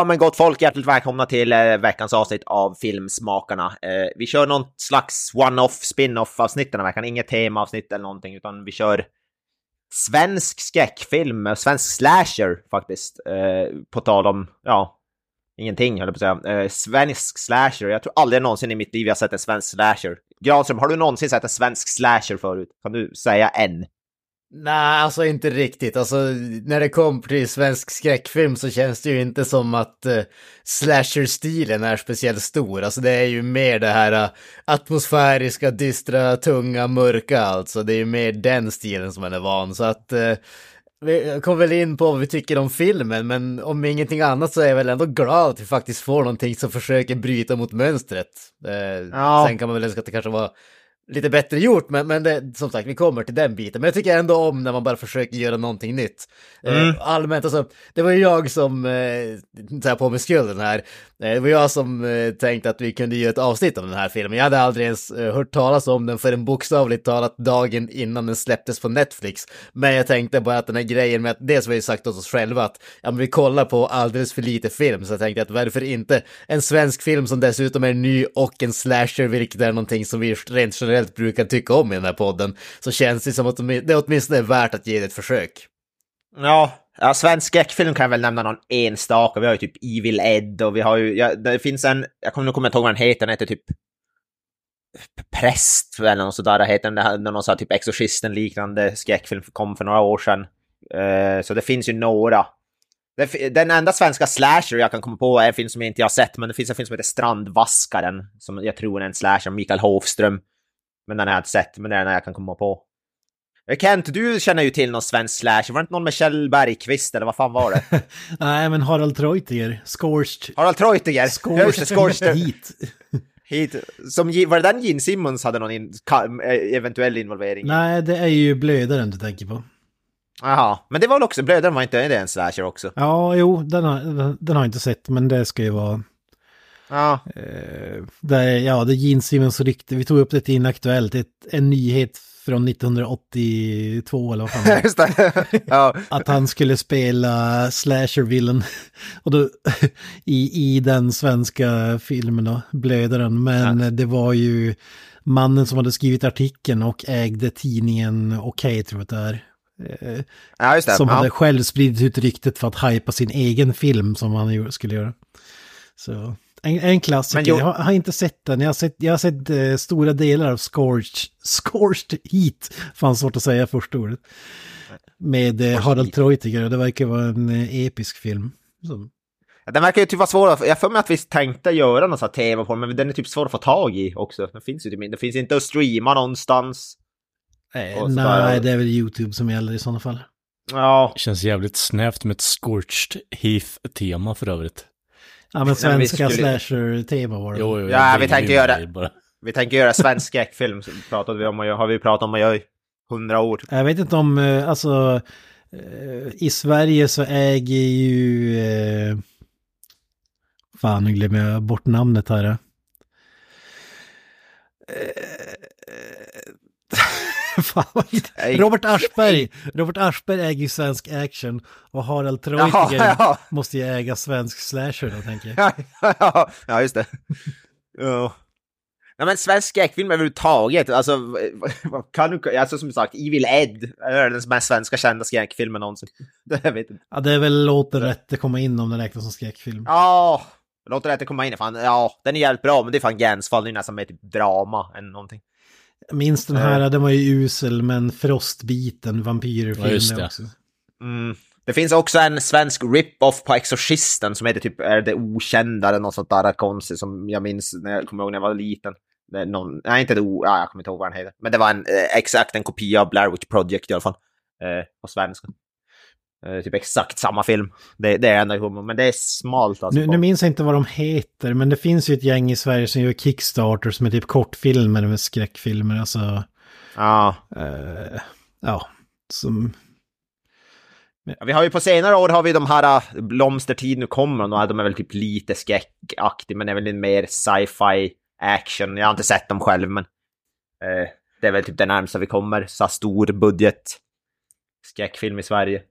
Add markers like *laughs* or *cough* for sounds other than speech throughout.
Ja, men gott folk, hjärtligt välkomna till eh, veckans avsnitt av Filmsmakarna. Eh, vi kör någon slags one-off spin-off avsnitt den här veckan, inget temaavsnitt eller någonting, utan vi kör svensk skräckfilm, eh, svensk slasher faktiskt. Eh, på tal om, ja, ingenting höll jag på att säga. Eh, svensk slasher, jag tror aldrig någonsin i mitt liv jag sett en svensk slasher. Granström, har du någonsin sett en svensk slasher förut? Kan du säga en? Nej, alltså inte riktigt. Alltså när det kommer till svensk skräckfilm så känns det ju inte som att uh, slasher-stilen är speciellt stor. Alltså det är ju mer det här uh, atmosfäriska, dystra, tunga, mörka alltså. Det är ju mer den stilen som man är van. Så att uh, vi kommer väl in på vad vi tycker om filmen, men om ingenting annat så är jag väl ändå glad att vi faktiskt får någonting som försöker bryta mot mönstret. ja. Sen kan man väl önska att det kanske var lite bättre gjort, men, men det, som sagt, vi kommer till den biten. Men jag tycker ändå om när man bara försöker göra någonting nytt. Eh, mm. Allmänt, alltså, det var ju jag som eh, på mig skulden här. Det var jag som eh, tänkte att vi kunde göra ett avsnitt av den här filmen. Jag hade aldrig ens eh, hört talas om den förrän bokstavligt talat dagen innan den släpptes på Netflix. Men jag tänkte bara att den här grejen med att dels har vi sagt åt oss själva att ja, men vi kollar på alldeles för lite film, så jag tänkte att varför inte en svensk film som dessutom är ny och en slasher, vilket är någonting som vi rent generellt generellt brukar tycka om i den här podden, så känns det som att det åtminstone är värt att ge det ett försök. Ja, ja svensk skräckfilm kan jag väl nämna någon enstaka. Vi har ju typ Evil Ed och vi har ju, ja, det finns en, jag kommer nog komma ihåg vad den heter, den heter typ Präst eller något sådär heter den, någon sån här typ Exorcisten liknande skräckfilm kom för några år sedan. Uh, så det finns ju några. Den enda svenska slasher jag kan komma på är en film som jag inte har sett, men det finns en film som heter Strandvaskaren, som jag tror är en slasher, Mikael Hofström. Men den har jag inte sett, men det är den jag kan komma på. Kent, du känner ju till någon svensk slash. Var det inte någon med Kjell Bergqvist eller vad fan var det? *laughs* Nej, men Harald Treutiger. Scorched. Harald Treutiger? Scorched, Scorched. *laughs* Heat. Heat. Som, var det den Gene Simmons hade någon in, eh, eventuell involvering Nej, det är ju Blödaren du tänker på. Jaha, men det var väl också, Blödaren var inte det en slasher också? Ja, jo, den har, den har jag inte sett, men det ska ju vara Ja. Eh, det, ja, det är Gene Simmons rykte. Vi tog upp det till Inaktuellt. Ett, en nyhet från 1982 eller vad fan *laughs* Just det. ja. Att han skulle spela slasher-villen. Och då, i, I den svenska filmen då, Blödaren. Men ja. det var ju mannen som hade skrivit artikeln och ägde tidningen Okej, okay, tror jag att det är. Ja, just det. Som ja. hade själv spridit ut ryktet för att hypa sin egen film som han skulle göra. Så en, en klassiker, jag... jag, har inte sett den. Jag har sett, jag har sett uh, stora delar av Scorched, Scorched Heat, fan svårt att säga första ordet. Med uh, Harald Treutiger och det verkar vara en uh, episk film. Så. Den verkar ju typ vara svår, jag får mig att vi tänkte göra någon sån här tv på men den är typ svår att få tag i också. Den finns ju typ, det finns inte att streama någonstans. Eh, nej, det är väl YouTube som gäller i sådana fall. Ja. Känns jävligt snävt med ett Scorched Heath-tema för övrigt. Ja men svenska skulle... slasher-tema var det. Jo, jo, ja, vi tänker göra... Vi tänker göra svensk skräckfilm, pratade vi om, har vi pratat om att göra i hundra år. Jag vet inte om, eh, alltså, eh, i Sverige så äger ju, eh, fan nu glömmer jag bort namnet här. Fan, *laughs* Robert Aschberg. Robert Aschberg äger ju svensk action och Harald Treutiger ja, ja. måste ju äga svensk slasher då tänker jag. Ja, ja, just det. Ja. Nej men svensk skräckfilm överhuvudtaget, alltså, kan du, alltså som sagt, Evil Ed är den mest svenska kända skräckfilmen någonsin. *laughs* Jag vet inte. Ja, det är väl Låter rätt komma in om den räknas som skräckfilm. Ja, Låter rätt komma in, fan, ja, den är jävligt bra, men det är fan gränsfall, det är nästan mer typ drama än någonting. Minns den här, uh, den var ju usel, men Frostbiten, vampyrfilm ja, också. Mm. Det finns också en svensk rip-off på Exorcisten som heter typ är det okända eller något sånt där konstigt som jag minns när jag kommer ihåg när jag var liten. Det någon, nej, inte det o, ja, jag kommer inte ihåg vad den heter. Men det var en, eh, exakt en kopia av Blair Witch Project i alla fall. Eh, på svenska. Eh, typ exakt samma film. Det, det är enda kommer, men det är smalt alltså. Nu, nu minns jag inte vad de heter, men det finns ju ett gäng i Sverige som gör Kickstarters med typ kortfilmer med skräckfilmer. Alltså, Ja. eh, ja, som... Ja, Vi har ju på senare år har vi de här uh, Blomstertid nu kommer, och de är väl typ lite skräckaktiga, men är väl mer sci-fi action. Jag har inte sett dem själv, men eh, det är väl typ det närmsta vi kommer. Så stor budget skräckfilm i Sverige.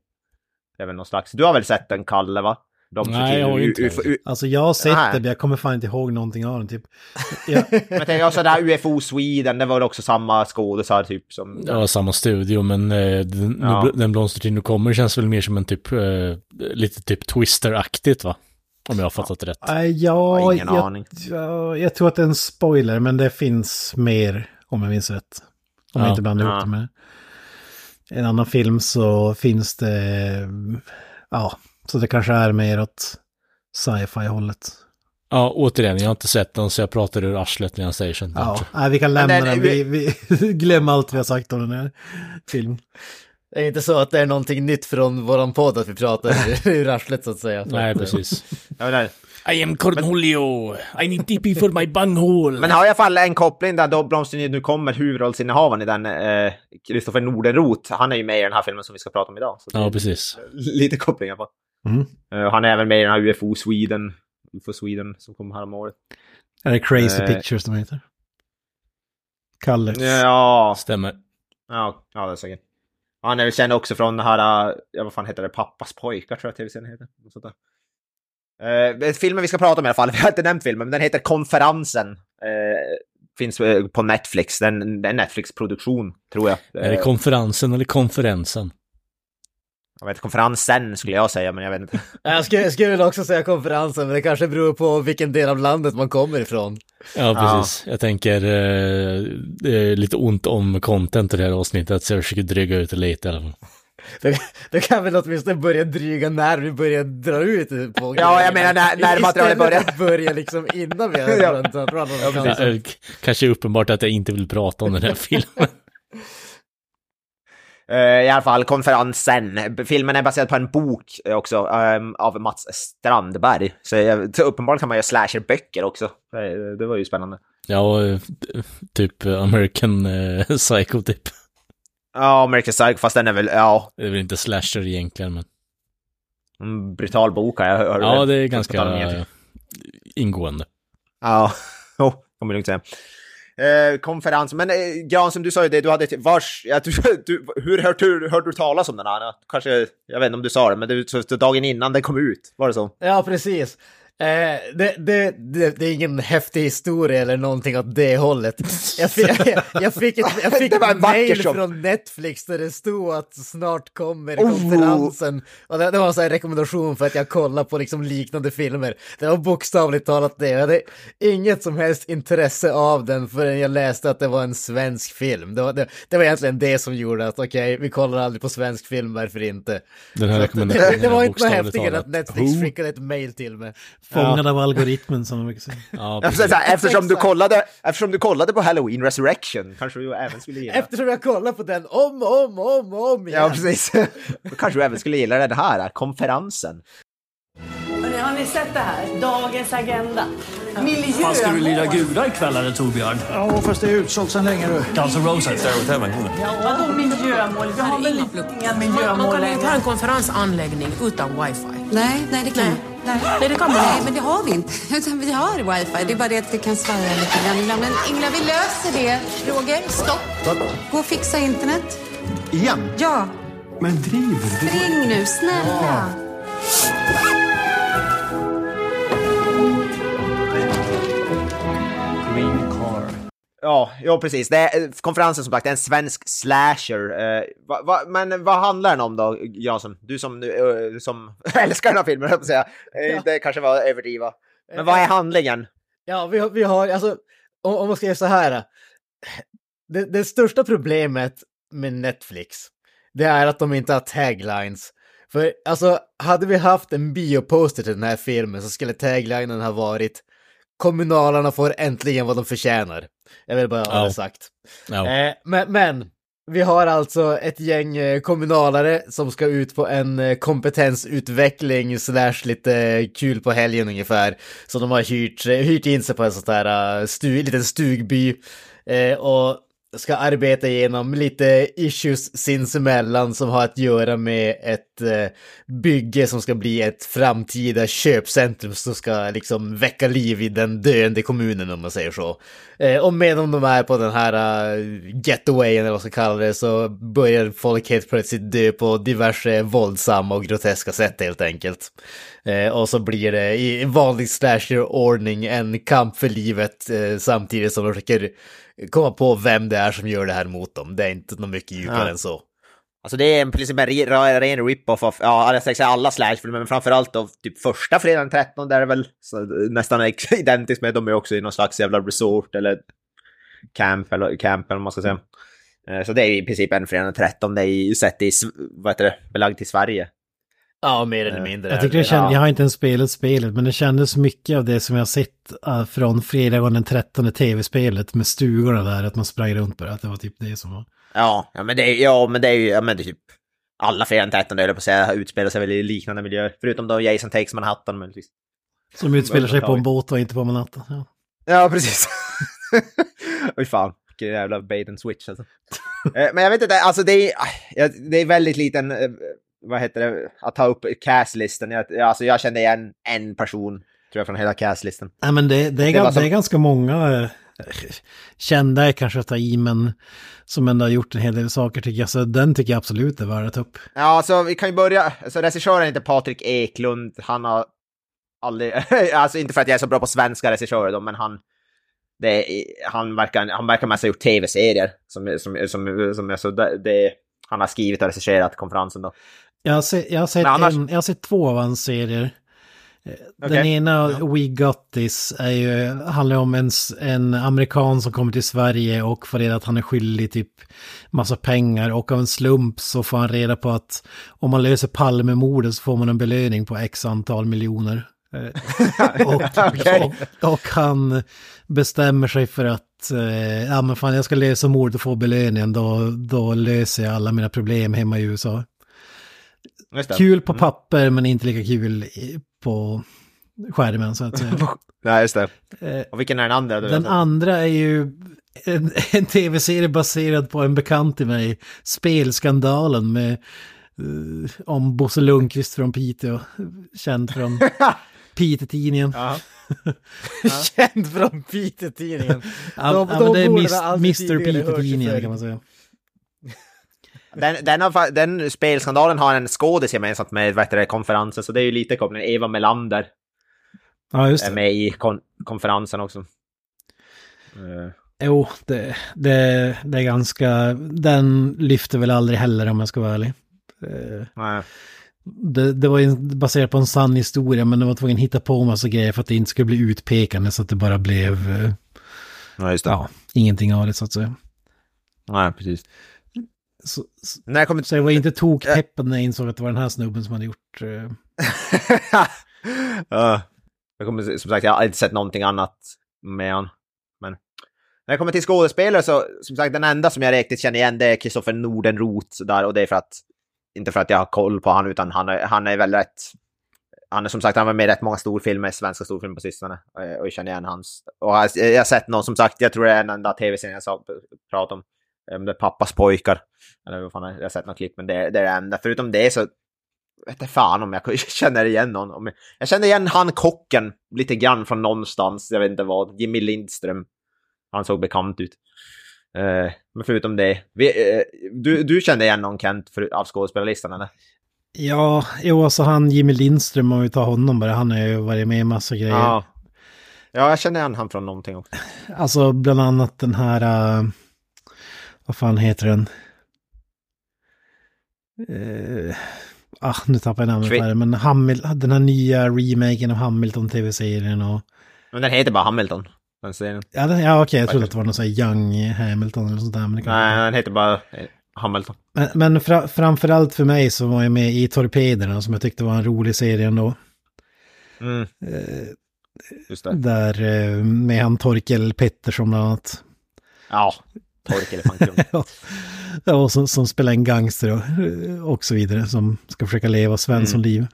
Det är väl någon slags... Du har väl sett den, Kalle, va? Blomstertid, Nej, jag har inte UFO, u- Alltså jag har sett Nej. det, men jag kommer fan inte ihåg någonting av den typ. *laughs* Jag, Men jag också där UFO Sweden, det var också samma skådisar typ som... Ja, samma studio, men eh, den, Ja. den blomstertid nu kommer känns väl mer som en typ, eh, lite typ twister-aktigt va? Om jag har fattat rätt. äh, ja, har ingen jag, aning. Ja, jag tror att det är en spoiler, men det finns mer, om jag minns rätt. Om jag Ja. inte blandar ihop Ja. det med en annan film så finns det, ja, så det kanske är mer åt sci-fi-hållet. Ja, återigen, jag har inte sett den så jag pratar ur arslet när jag säger sånt. Ja, nej, vi kan lämna den- den. Vi, vi, *laughs* glöm allt vi har sagt om den här filmen. Det är inte så att det är någonting nytt från våran podd att vi pratar *laughs* ur arslet så att säga. Nej, precis. Ja, men, I am Cornholio, I need TP for my bunghole. men har i alla fall en koppling där då Blomstertid nu kommer, huvudrollsinnehavaren i den, eh, Kristoffer Nordenroth, han är ju med i den här filmen som vi ska prata om idag. Ja, precis. lite koppling i alla fall. Mm. Eh, han är även med i den här UFO Sweden, UFO Sweden som kom här om året. Är det Crazy Eh. Pictures de heter? Kalle. Ja, Stämmer. ja, ja det är säkert. Han är väl känd också från den här, eh, ja vad fan heter det, Pappas pojkar tror jag tv-serien heter. Sånt där. Eh, filmen vi ska prata om i alla fall, *laughs* vi har inte nämnt filmen, men den heter Konferensen. Eh, finns eh, på Netflix, den, är Netflix-produktion tror jag. Är det Eh, konferensen eller konferensen? jag vet, konferensen skulle jag säga, men jag vet inte. *laughs* Jag skulle, jag skulle också säga konferensen, men det kanske beror på vilken del av landet man kommer ifrån. Ja, precis. Jag tänker, eh, det är lite ont om content i det här avsnittet, så jag försöker dryga ut det lite i alla fall. Det, det kan väl åtminstone börja dryga när vi börjar dra ut på Ja, jag menar när- när materialet börjar. Istället börja liksom innan vi har *laughs* runt runt Det kanske är uppenbart att jag inte vill prata om den här filmen. *laughs* Eh, I alla fall, konferensen. Filmen är baserad på en bok eh, också ehm, av Mats Strandberg. Så, så uppenbarligen kan man göra slasherböcker också. Det, det var ju spännande. Ja, och, eh, typ American eh, *laughs* Psycho typ. Ja, American Psycho, fast den är väl, ja, Det är väl inte slasher egentligen, men en brutal bok har jag hört. ja, det är ganska eh, ingående. Ja, *laughs* oh, får man lugnt säga. Eh, konferens, men eh, Gran som du sa ju det, du hade ett- vars, jag *laughs* tror, du, hur hörde du, hörde du talas om den här? Kanske, jag vet inte om du sa det, men det så, så dagen innan den kom ut, var det så? Ja, precis. Eh, det, det, det, det är ingen häftig historia eller någonting åt det hållet. Jag fick, jag, *laughs* jag fick ett, jag fick ett mail som- från Netflix där det stod att snart kommer Oh. konferensen. Och det, det var en sån här rekommendation för att jag kollar på liksom liknande filmer. Det var bokstavligt talat det. Jag hade inget som helst intresse av den förrän jag läste att det var en svensk film. Det var, det, det var egentligen det som gjorde att okej, vi kollar aldrig på svensk film, varför inte? Den här att det, rekommendationen det var inte något bokstavligt häftigare än talat. att Netflix skickade ett mail till mig. Fångad av algoritmen som man brukar säga. Ja, Ja, eftersom, du kollade, eftersom du kollade på Halloween Resurrection, kanske du även skulle gilla. Eftersom jag kollar på den om och om och om om igen. Ja, precis. Då *laughs* kanske du även skulle gilla den här, konferensen. Hörrni, har ni sett det här? Dagens agenda. Fan, ska du lira Miljömål. gudar ikväll eller Torbjörn? Ja, fast det är utsålt sedan länge du. Guns N' Roses. Vadå miljömål? Vi har väl inga Man miljömål kan ju inte ha längre? en konferensanläggning utan wifi. Nej, nej det kan Nej. Nej. Nej, det kan man Nej, men det har vi inte. *laughs* Utan vi har wifi. Det är bara det att det kan svaja lite grann ibland. Men Ingela, vi löser det. Roger, stopp. Gå och fixa internet. Igen? Ja, Men driver du? ring nu, snälla. Green Ja, ja precis. Det är, eh, konferensen som sagt är en svensk slasher. Eh, va, va, men vad handlar den om då, Jansson? Du som, eh, som *laughs* älskar den här filmen, jag säga. Eh, Ja. Det kanske var överdriva. Men vad är handlingen? Ja, vi har, vi har alltså, om, om man ska göra så här. Det, det största problemet med Netflix, det är att de inte har taglines. För alltså, hade vi haft en bioposter till den här filmen så skulle taglinen ha varit Kommunalarna får äntligen vad de förtjänar. Jag vill bara ha Ja. det sagt. Ja. Eh, men, men Vi har alltså ett gäng eh, kommunalare som ska ut på en eh, kompetensutveckling slash lite kul på helgen ungefär. Så de har hyrt, eh, hyrt in sig på en sån där stu, liten stugby. Och ska arbeta igenom lite issues sinsemellan som har att göra med ett eh, bygge som ska bli ett framtida köpcentrum som ska liksom väcka liv i den döende kommunen om man säger så. Eh, och medan de är på den här eh, uh, getawayen eller vad man ska kalla det så börjar folk helt plötsligt dö på diverse våldsamma och groteska sätt helt enkelt. Eh, och så blir det i vanlig slasher-ordning en kamp för livet eh, samtidigt som de försöker komma på vem det är som gör det här mot dem. Det är inte något mycket djupare ja. än så. Alltså det är en, princip en ren rip-off av, ja, jag säga alla slashfilmer, men framförallt av typ första fredagen den 13, där är väl nästan *laughs* identiskt med, de är också i någon slags jävla resort eller camp, eller camp eller man ska säga. Eh, så det är i princip en fredag den 13, det är ju sett i, vad heter det, belagt i Sverige. Ja, mer eller mindre. Jag, tycker det känd, jag har inte ens spelat spelet, men det kändes mycket av det som jag sett uh, från fredagen den 13 tv-spelet med stugorna där, att man sprang runt på det, att det var typ det som var. Ja, ja men det är, ja, men det är ju, ja, men det är typ alla fredag den 13 höll på att säga, utspelar sig väl i liknande miljöer, förutom då Jason Takes Manhattan möjligtvis. Som utspelar sig på en båt och inte på Manhattan. Ja, ja precis. *laughs* Oj fan, vilken jävla bait and switch alltså. *laughs* Eh, men jag vet inte, alltså det är, det är väldigt liten eh, vad heter det, att ta upp castlistan. Jag, alltså jag kände igen en person, tror jag, från hela castlistan. Nej men det, det, är, det, som... det är ganska många äh, kända är kanske att ta i, men som ändå har gjort en hel del saker tycker jag. Så den tycker jag absolut är värd att ta upp. Ja, alltså vi kan ju börja, alltså regissören inte Patrik Eklund, han har aldrig, alltså inte för att jag är så bra på svenska regissörer då, men han, det, han, verkar, han verkar mest ha gjort tv-serier. Som, som, som, som, alltså, det, det, han har skrivit och regisserat konferensen då. Jag har, sett, jag, har sett annars... en, jag har sett två av hans serier. Den okay. ena, ja. We Got This, är ju, handlar om en, en amerikan som kommer till Sverige och får reda att han är skyldig typ massa pengar och av en slump så får han reda på att om man löser Palmemordet så får man en belöning på x antal miljoner. Eh, och, *laughs* okay. och, och, han bestämmer sig för att eh, ja men fan jag ska lösa mordet och få belöningen då, då löser jag alla mina problem hemma i USA. Kul på mm. papper men inte lika kul på skärmen så att säga. *laughs* Nej, just det. Eh, och vilken är den andra? Den andra är ju en, *laughs* en tv-serie baserad på en bekant till mig. Spelskandalen med uh, om Bosse Lundqvist från Piteå. Känd från *laughs* Piteå-tidningen. Känd från Piteå-tidningen. ja, de, ja, de det är Mr. Piteå-tidningen kan man säga. Den, den, har, den spelskandalen har en skådis gemensamt med vet du, konferensen, så det är ju lite koppling. Eva Melander. Ja, just det. Är med i kon konferensen också. Uh. Jo, det, det, det är ganska... Den lyfter väl aldrig heller om jag ska vara ärlig. Uh. Nej. Det, det var baserat på en sann historia, men de var tvungen att hitta på massa grejer för att det inte skulle bli utpekande så att det bara blev... Just det. Ja, ingenting av det så att säga. Nej, precis. Så, när jag kommer... så jag var inte tokpeppad när jag insåg att det var den här snubben som hade gjort... *laughs* Uh... uh, jag kommer, som sagt, jag har inte sett någonting annat med han. Men när jag kommer till skådespelare så, som sagt, den enda som jag riktigt känner igen det är Kristoffer Nordenroth där och det är för att, inte för att jag har koll på han utan han är, han är väl rätt han är som sagt, han var med i rätt många storfilmer, svenska storfilmer på sistone. Eh, och jag känner igen hans. Och jag, jag har sett någon, som sagt, jag tror det är den enda tv-serien jag pratade om. Om det är pappas pojkar. Eller vad fan, jag har sett något klipp, men det, det är det enda. Förutom det så vet inte fan om jag *laughs* känner igen någon. Jag känner igen han kocken lite grann från någonstans, jag vet inte vad. Jimmy Lindström. Han såg bekant ut. Uh, men förutom det, vi, uh, du, du kände igen någon Kent för, av skådespelarlistan eller? Ja, jo alltså han Jimmy Lindström, om vi tar honom bara, han har ju varit med i massa grejer. Ja, ja jag känner igen han från någonting också. Alltså bland annat den här... Uh vad fan heter den? Uh, ah, nu tappar jag namnet på det, men Hamil den här nya remaken av Hamilton tv-serien och... Men den heter bara Hamilton, den serien. Ja, den, ja okej, jag trodde att det var någon sån här Young Hamilton eller sånt där. Men Nej, den heter bara eh, Hamilton. Men, men fra, framförallt för mig så var jag med i Torpederna som jag tyckte var en rolig serie ändå. Mm. Just det. Där med han Torkel Pettersson bland annat. Ja, Torkel Fanklund. *laughs* ja, ja, och som, som spelar en gangster och, och så vidare, som ska försöka leva Svenssonliv.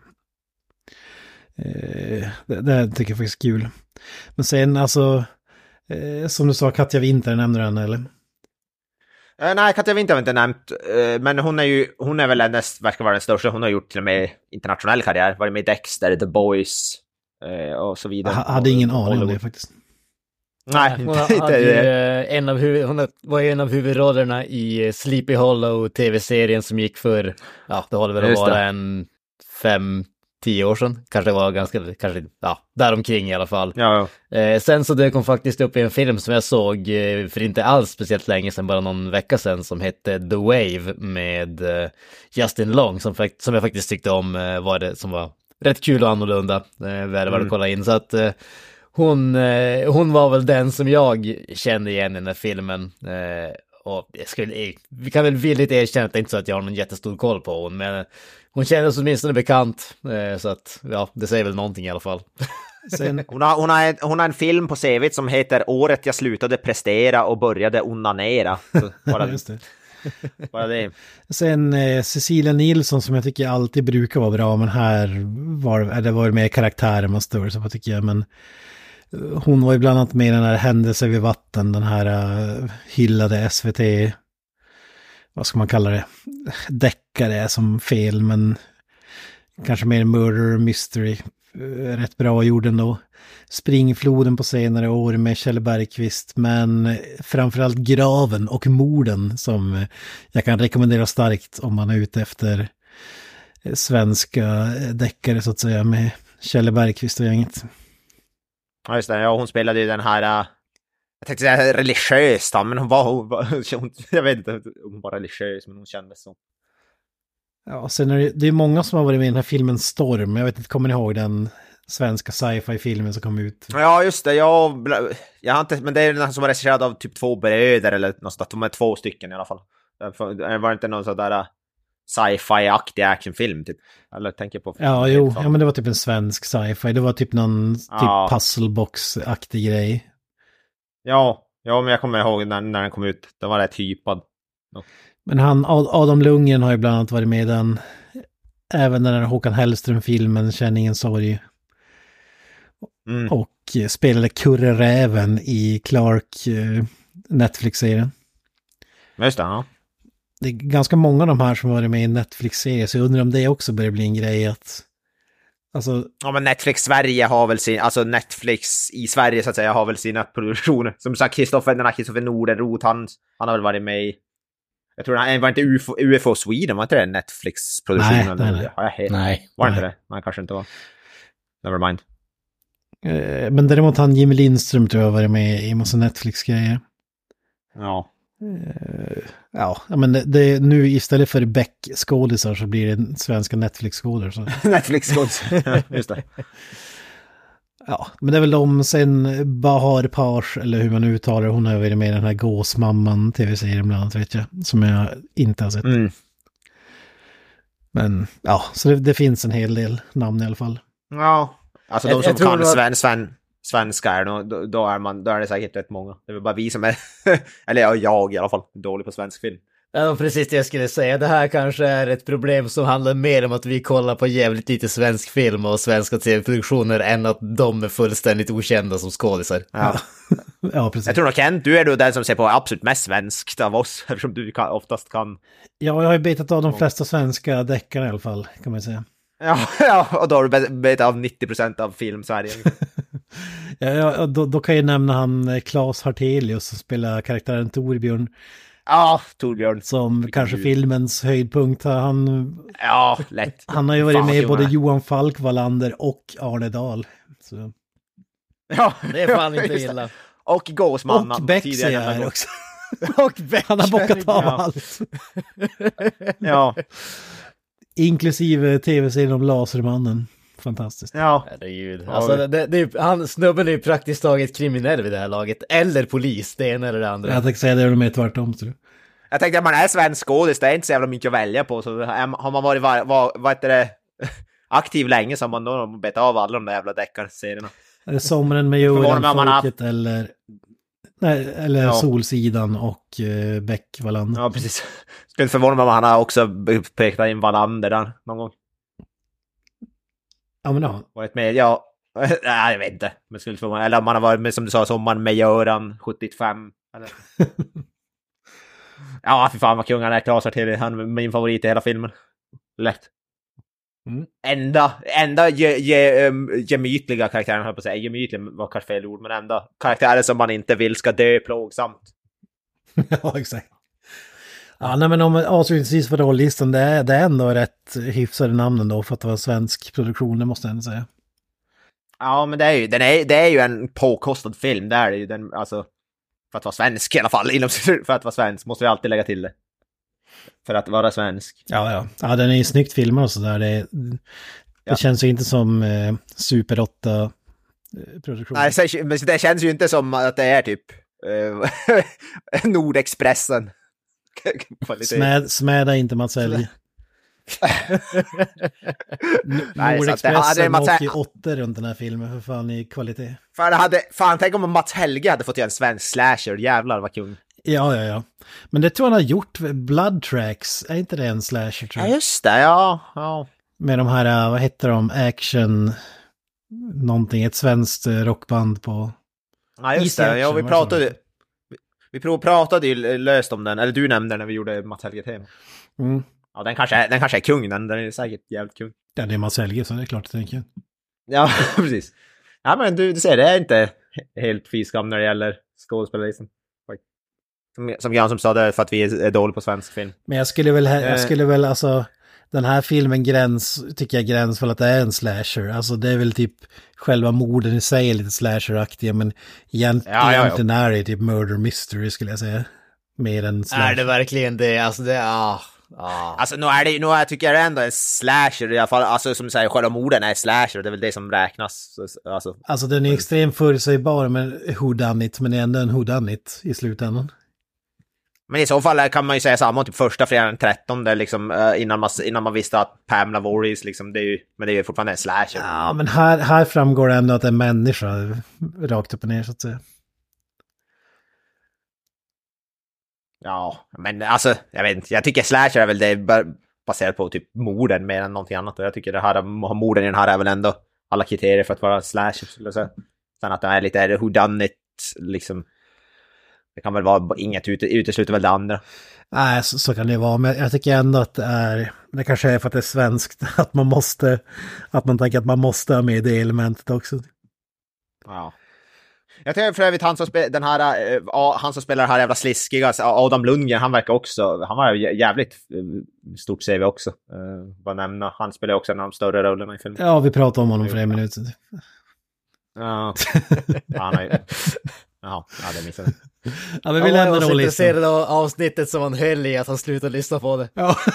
Eh, det, det tycker jag faktiskt är kul. Men sen alltså, eh, som du sa, Katja Winter, nämnde du henne eller? Eh, nej, Katja Winter har vi inte nämnt, eh, men hon är ju, hon är väl den näst, verkar vara den största, hon har gjort till och med internationell karriär, varit med i Dexter, The Boys eh, och så vidare. Jag hade ingen aning om det faktiskt. Nej, Hon inte, hade ju, det. eh, en av huvud, hon var ju en av huvudrollerna i Sleepy Hollow tv-serien som gick för, ja det håller väl att vara en fem, tio år sedan. Kanske det var ganska, kanske, ja, däromkring i alla fall. Ja, ja. Eh, sen så dök hon faktiskt upp i en film som jag såg eh, för inte alls speciellt länge sedan, bara någon vecka sedan, som hette The Wave med eh, Justin Long, som, som jag faktiskt tyckte om, var det, som var rätt kul och annorlunda, eh, väl värd Mm. att kolla in. Så att hon, eh, hon var väl den som jag kände igen i den här filmen. Eh, och jag skulle, vi kan väl villigt erkänna att det är inte så att jag har någon jättestor koll på hon, men hon kändes åtminstone bekant. Eh, så att, ja, det säger väl någonting i alla fall. *laughs* Sen, Hon, har, hon, har, en- hon har en film på CVt som heter Året jag slutade prestera och började onanera. Så bara, just det. *laughs* bara det. Sen eh, Cecilia Nilsson som jag tycker alltid brukar vara bra, men här var eller var det mer karaktären man stör sig på tycker jag. Men eh, hon var ju bland annat med i den här Händelse vid vatten, den här uh, hyllade SVT, vad ska man kalla det, deckare är som fel, men kanske mer murder mystery, eh, rätt bra gjord ändå. Springfloden på senare år med Kjell Bergqvist, men framförallt Graven och morden som jag kan rekommendera starkt om man är ute efter eh, svenska deckare så att säga med Kjell Bergqvist och gänget. Ja, just det. Ja, hon spelade ju den här... äh, jag tänkte säga religiös då, men hon var... Hon, var- *laughs* hon, jag vet inte om hon var religiös, men hon kändes så. Ja, sen är det, det är många som har varit med i den här filmen Storm. Jag vet inte, kommer ni ihåg den svenska sci-fi-filmen som kom ut? Ja, just det. Jag, jag har inte... Men det är den som var regisserad av typ två bröder eller något sånt. De är två stycken i alla fall. Det var inte någon sån där äh, sci-fi-aktig actionfilm typ. Eller tänker på... Ja, jo, ja, men det var typ en svensk sci-fi. Det var typ någon typ Ja. puzzlebox-aktig grej. Ja, ja, men jag kommer ihåg när, när den kom ut. Den var rätt hypad. Men han, Ad- Adam Lundgren har ju bland annat varit med i den. Även den här Håkan Hellström-filmen, Känn ingen sorg. Mm. Och eh, spelade Kurre Räven i Clark eh, Netflix-serien. Just det, ja. Det är ganska många av de här som varit med i Netflix-serier, så jag undrar om det också börjar bli en grej att... Alltså, Ja, men Netflix Sverige har väl sin, alltså Netflix i Sverige så att säga har väl sina produktioner. Som sagt, Kristoffer, den här Kristoffer Nordenroth, han, han har väl varit med i, jag tror han var inte UFO, UFO Sweden, var inte det en Netflix-produktion? Nej, eller? nej, nej. Har jag helt, Nej. Var det inte nej. det? Nej, kanske inte var. Never mind. eh, men däremot han Jimmy Lindström tror jag har varit med i massa Netflix-grejer. Ja. Eh, ja, men det, det, nu istället för Beck-skådisar så blir det svenska Netflix-skådisar. Så. *laughs* Netflix *laughs* ja, just det. Ja, men det är väl de sen Bahar Pars, eller hur man uttalar det, hon har varit med i den här Gåsmamman tv-serien bland annat vet jag, som jag inte har sett. Mm. Men ja, så det, det finns en hel del namn i alla fall. Ja. Alltså Jag- de som jag kan sven, sven, svenska är då, då, är man, då är det säkert rätt många. Det är väl bara vi som är, *laughs* eller ja, jag i alla fall, dålig på svensk film. Ja, precis det jag skulle säga. Det här kanske är ett problem som handlar mer om att vi kollar på jävligt lite svensk film och svenska tv-produktioner än att de är fullständigt okända som skådisar. Ja. *laughs* Ja, precis. Jag tror nog Kent, du är då den som ser på absolut mest svenskt av oss, *laughs* eftersom du kan, oftast kan. Ja, jag har ju betat av de flesta svenska deckarna i alla fall, kan man säga. Ja, ja och då har du bet- bet av 90% av film Sverige. Ja, ja, då, då kan jag nämna han eh, Claes Hartelius som spelar karaktären Torbjörn, Ja, Torbjörn. som kanske filmens höjdpunkt. Han, Ja, lätt. han har ju varit Fan, med i både Johan Falk, Wallander och Arne Dahl. Så. Ja, Det är fan inte illa. Och Gåsman. Och Beck säger här också. *laughs* Och Beck. Han har bockat av Ja. allt. Ja, Inklusive tv-serien om Lasermannen. Fantastiskt. ja. Herregud. Alltså, det, det, är ju- han, snubben är ju praktiskt taget kriminell vid det här laget. Eller polis, det ena eller det andra. Jag tänkte säga det, är med tvärtom. Så. Jag tänkte att man är svensk skådis, det är inte så jävla mycket att välja på. Så har man varit, var, var, vad heter det, *laughs* aktiv länge så har man då bett av alla de där jävla deckarserierna. Är det Sommaren med om man har- Folket eller Nej, eller Ja. Solsidan och eh, Beck-Wallander. Ja, precis. Skulle förvåna mig om han har också pekat in Wallander där någon gång. Ja, men det har han. Varit med, ja. *laughs* Nej, jag vet inte. Men skulle mig. Eller om han har varit med, som du sa, sommaren med Göran 75. Eller? *laughs* ja, för fan vad kung han är. Klas till Han är min favorit i hela filmen. Lätt. Mm. Enda, enda ge, ge, um, gemytliga karaktären, höll på att säga. Gemytlig var kanske fel ord, men enda karaktären som man inte vill ska dö plågsamt. *laughs* ja, exakt. Ja, nej, men om avslutningsvis för rollistan, det är, det är ändå rätt hyfsade namn ändå för att det var en svensk produktion, det måste jag ändå säga. Ja, men det är ju, den är, det är ju en påkostad film, det är det ju. Den, alltså, för att vara svensk i alla fall, *laughs* inom, för att vara svensk måste vi alltid lägga till det. För att vara svensk. Ja, ja. Ja, den är ju snyggt filmad och sådär. Det, det Ja. känns ju inte som eh, Super 8-produktion. Nej, så- men det känns ju inte som att det är typ eh, *laughs* Nordexpressen. Smäd, smäda inte Mats Helge. Nordexpressen Mats åker åttor runt den här filmen för fan i kvalitet. Fan, hade, fan, tänk om Mats Helge hade fått göra en svensk slasher. Jävlar vad kung. Ja, ja, ja. Men det tror jag han har gjort. Blood Tracks, är inte det en slasher tror Ja, jag? just det. Ja, ja. Med de här, eh, vad heter de, action... Någonting, ett svenskt eh, rockband på... Ja, just det. Ja, vi pratade... Vi, pratade ju löst om den, eller du nämnde den när vi gjorde Mats Helge-tema. Mm. Ja, den kanske, är, den kanske är kung, den. Den är säkert jävligt kung. Det är Mats Helge så det är klart jag tänker. Ja, *laughs* precis. Ja, men du, du ser, det är inte helt fy skam när det gäller skådespelarlistan. Som, som Jan som sa, det är för att vi är, dåliga på svensk film. Men jag skulle väl, Eh. jag skulle väl alltså, den här filmen gräns, tycker jag gräns för att det är en slasher. Alltså det är väl typ själva morden i sig är lite slasheraktiga, men egent, Ja, ja, ja. egentligen är det typ murder mystery skulle jag säga. Mer än slasher. Är det verkligen det? Alltså det, ah, ah. Alltså nu är det nu är, tycker jag det är ändå en slasher i alla fall. Alltså som du säger, själva morden är slasher. Det är väl det som räknas. Så- Alltså, Alltså den är extremt förutsägbar med who done it, men det är ändå en who done it i slutändan. Men i så fall kan man ju säga samma typ första fredagen den 13 där liksom eh, innan man, innan man visste att Pamela Voorhees liksom, det är ju, men det är ju fortfarande en slasher. Ja, men här, här framgår det ändå att det är en människa, rakt upp och ner så att säga. Ja, men alltså, jag vet inte. Jag tycker slasher är väl det ba- baserat på typ morden mer än någonting annat. Och jag tycker det här, morden i den här är väl ändå alla kriterier för att vara slasher skulle jag säga. Sen att det är lite who done it liksom. Det kan väl vara, inget ute, utesluter väl det andra. Nej, så, så kan det vara, men jag tycker ändå att det är, det kanske är för att det är svenskt, *laughs* att man måste, att man tänker att man måste ha med det elementet också. Ja. Jag tycker för övrigt han som, den här, ja, han som spelar den här jävla sliskiga, Adam Lundgren, han verkar också, han var jä- jävligt eh, stort CV också. Uh, bara nämna, han spelar också en av de större rollerna i filmen. Ja, vi pratade om honom för en minut sedan. Ja, han har ju... *laughs* Jaha, ja, det missade jag. *laughs* Ja, men vi lämnar Jag var så rollistan. intresserad av avsnittet som han höll i att han slutade lyssna på det. Ja. *laughs*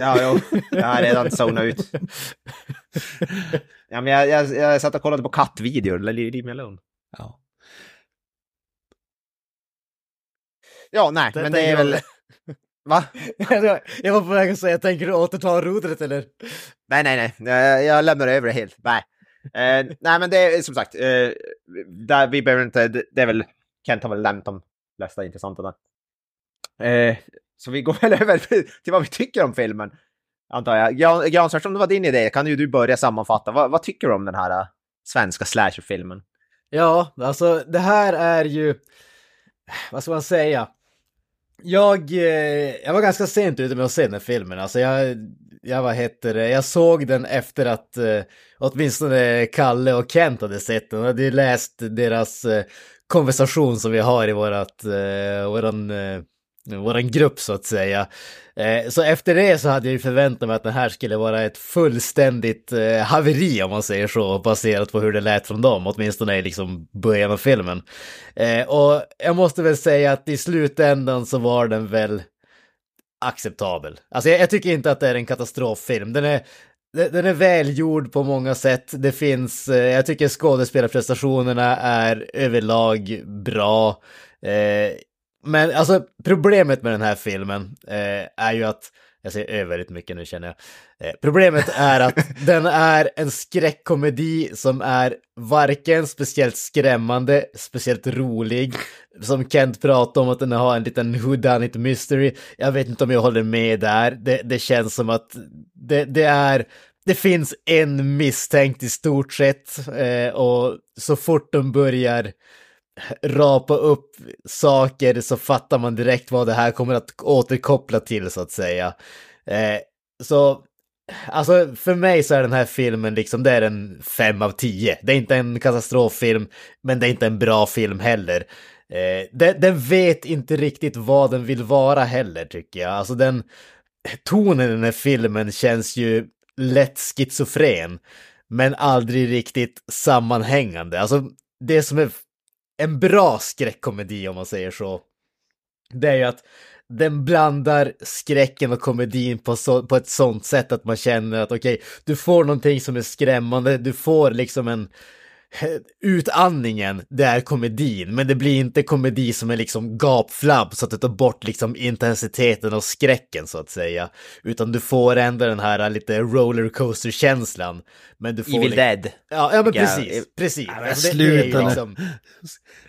Ja, jo. Jag har redan zonat ut. *laughs* Ja, men jag, jag, jag satt och kollade på kattvideor, leave me alone. Ja. Ja, nej, Det men det är väl... Va? jag var på väg att säga, tänker du återta rodret eller? Nej, nej, nej. Jag, jag lämnar över det helt. Nej. Eh, nej, men det är som sagt, eh, där vi behöver inte, det, det är väl, Kent har väl nämnt de flesta intressanta där. Eh, så vi går väl *laughs* över till vad vi tycker om filmen, antar jag. Granström, Jan det var din idé, kan ju du börja sammanfatta. Vad, vad tycker du om den här uh, svenska slasherfilmen? Ja, alltså det här är ju, vad ska man säga? Jag, eh, jag var ganska sent ute med att se den här filmen. Alltså jag, jag vad heter det, jag såg den efter att eh, åtminstone Kalle och Kent hade sett den. Jag hade ju läst deras eh, konversation som vi har i vårat, eh, våran, eh, våran grupp så att säga. Eh, så efter det så hade jag ju förväntat mig att det här skulle vara ett fullständigt eh, haveri om man säger så, baserat på hur det lät från dem, åtminstone i liksom början av filmen. Eh, och jag måste väl säga att i slutändan så var den väl acceptabel. Alltså jag, jag tycker inte att det är en katastroffilm. Den är, den är välgjord på många sätt. Det finns, eh, jag tycker skådespelarprestationerna är överlag bra. Eh, men alltså problemet med den här filmen eh, är ju att jag säger ö väldigt mycket nu känner jag. Eh, problemet är att *laughs* den är en skräckkomedi som är varken speciellt skrämmande, speciellt rolig. Som Kent pratade om att den har en liten whodunit mystery. Jag vet inte om jag håller med där. Det, det känns som att det, det är det finns en misstänkt i stort sett eh, och så fort de börjar rapa upp saker så fattar man direkt vad det här kommer att återkoppla till så att säga. Eh, så Alltså för mig så är den här filmen liksom, det är en fem av tio. Det är inte en katastroffilm, men det är inte en bra film heller. Eh, den, den, vet inte riktigt vad den vill vara heller tycker jag. Alltså den, tonen i den här filmen känns ju lätt schizofren, men aldrig riktigt sammanhängande. Alltså det som är en bra skräckkomedi om man säger så, det är ju att den blandar skräcken och komedin på, så, på ett sånt sätt att man känner att okej, okay, du får någonting som är skrämmande, du får liksom en utandningen, det är komedin, men det blir inte komedi som är liksom gapflabb så att det tar bort liksom intensiteten och skräcken så att säga. Utan du får ändå den här lite rollercoaster-känslan. Men du får... Evil Dead. Ja, ja men precis, precis. Ja, alltså, Sluta liksom...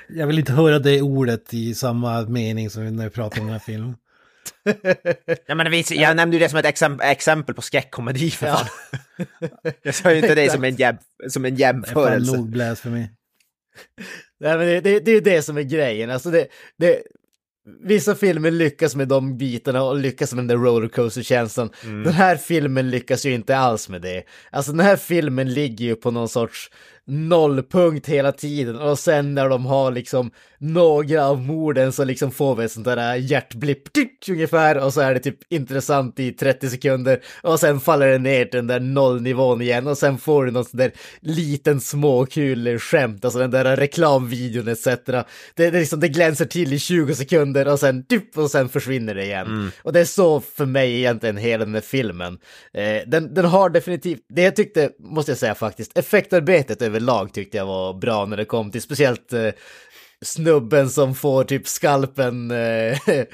Jag vill inte höra det ordet i samma mening som när vi pratar om den här filmen. *laughs* ja, men vis, jag nämnde ju det som ett exempel, exempel på skräckkomedi för fan. *laughs* jag sa ju inte det som en, jäm, som en jämförelse. Det är nog för mig. Nej, men det, det, det är ju det som är grejen. Alltså det, det, vissa filmer lyckas med de bitarna och lyckas med den där rollercoaster-känslan. Mm. Den här filmen lyckas ju inte alls med det. Alltså den här filmen ligger ju på någon sorts nollpunkt hela tiden och sen när de har liksom några av morden så liksom får vi ett sånt där hjärtblipp ungefär och så är det typ intressant i 30 sekunder och sen faller det ner till den där nollnivån igen och sen får du någon sån där liten småkul skämt, alltså den där reklamvideon etc. Det, det, liksom, det glänser till i 20 sekunder och sen typ och sen försvinner det igen. Mm. Och det är så för mig egentligen hela den här filmen. Eh, den, den har definitivt, det jag tyckte, måste jag säga faktiskt, effektarbetet över överlag tyckte jag var bra när det kom till speciellt eh, snubben som får typ skalpen eh, *laughs*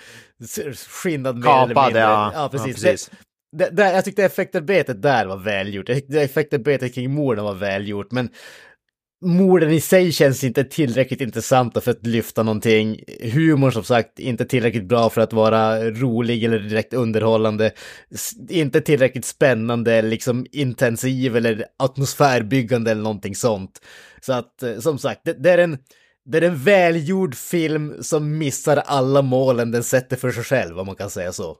skinnad mer Kapad, eller mindre. Ja, ja precis. Ja, precis. Det, det, jag tyckte effektarbetet där var välgjort. Effektarbetet kring morden var välgjort, men morden i sig känns inte tillräckligt intressanta för att lyfta någonting. Humorn som sagt inte tillräckligt bra för att vara rolig eller direkt underhållande. Inte tillräckligt spännande, liksom intensiv eller atmosfärbyggande eller någonting sånt. Så att eh, som sagt, det, det är en det är en välgjord film som missar alla målen den sätter för sig själv, om man kan säga så.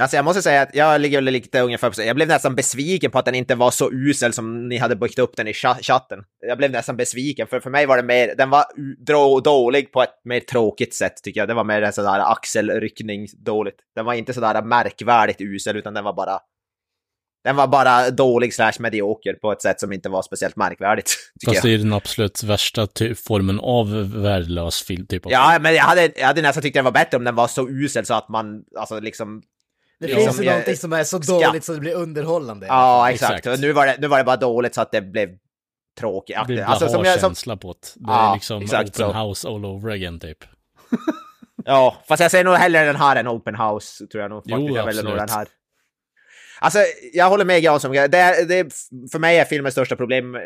Alltså jag måste säga att jag ligger lite ungefär på Jag blev nästan besviken på att den inte var så usel som ni hade byggt upp den i chatten. Jag blev nästan besviken, för för mig var det mer, den var dålig på ett mer tråkigt sätt tycker jag. Det var mer en sådär axelryckning dåligt. Den var inte sådär märkvärdigt usel, utan den var bara den var bara dålig slash medioker på ett sätt som inte var speciellt märkvärdigt. *laughs* Fast jag. det är den absolut värsta formen av värdelös film. Typ av ja, men jag hade, jag hade nästan tyckt den var bättre om den var så usel så att man, alltså liksom det ja, finns ju någonting som är så dåligt så det blir underhållande. Ja, exakt. exakt. Nu, var det, nu var det bara dåligt så att det blev tråkigt. Det blir alltså, som jag, känsla på det. Det ja, är liksom exakt, open så. house all over again typ. *laughs* ja, fast jag säger nog hellre den här än open house, tror jag nog. Jo, jag absolut. Den här. Alltså, jag håller med Jansson. Det, det, för mig är filmens största problem eh,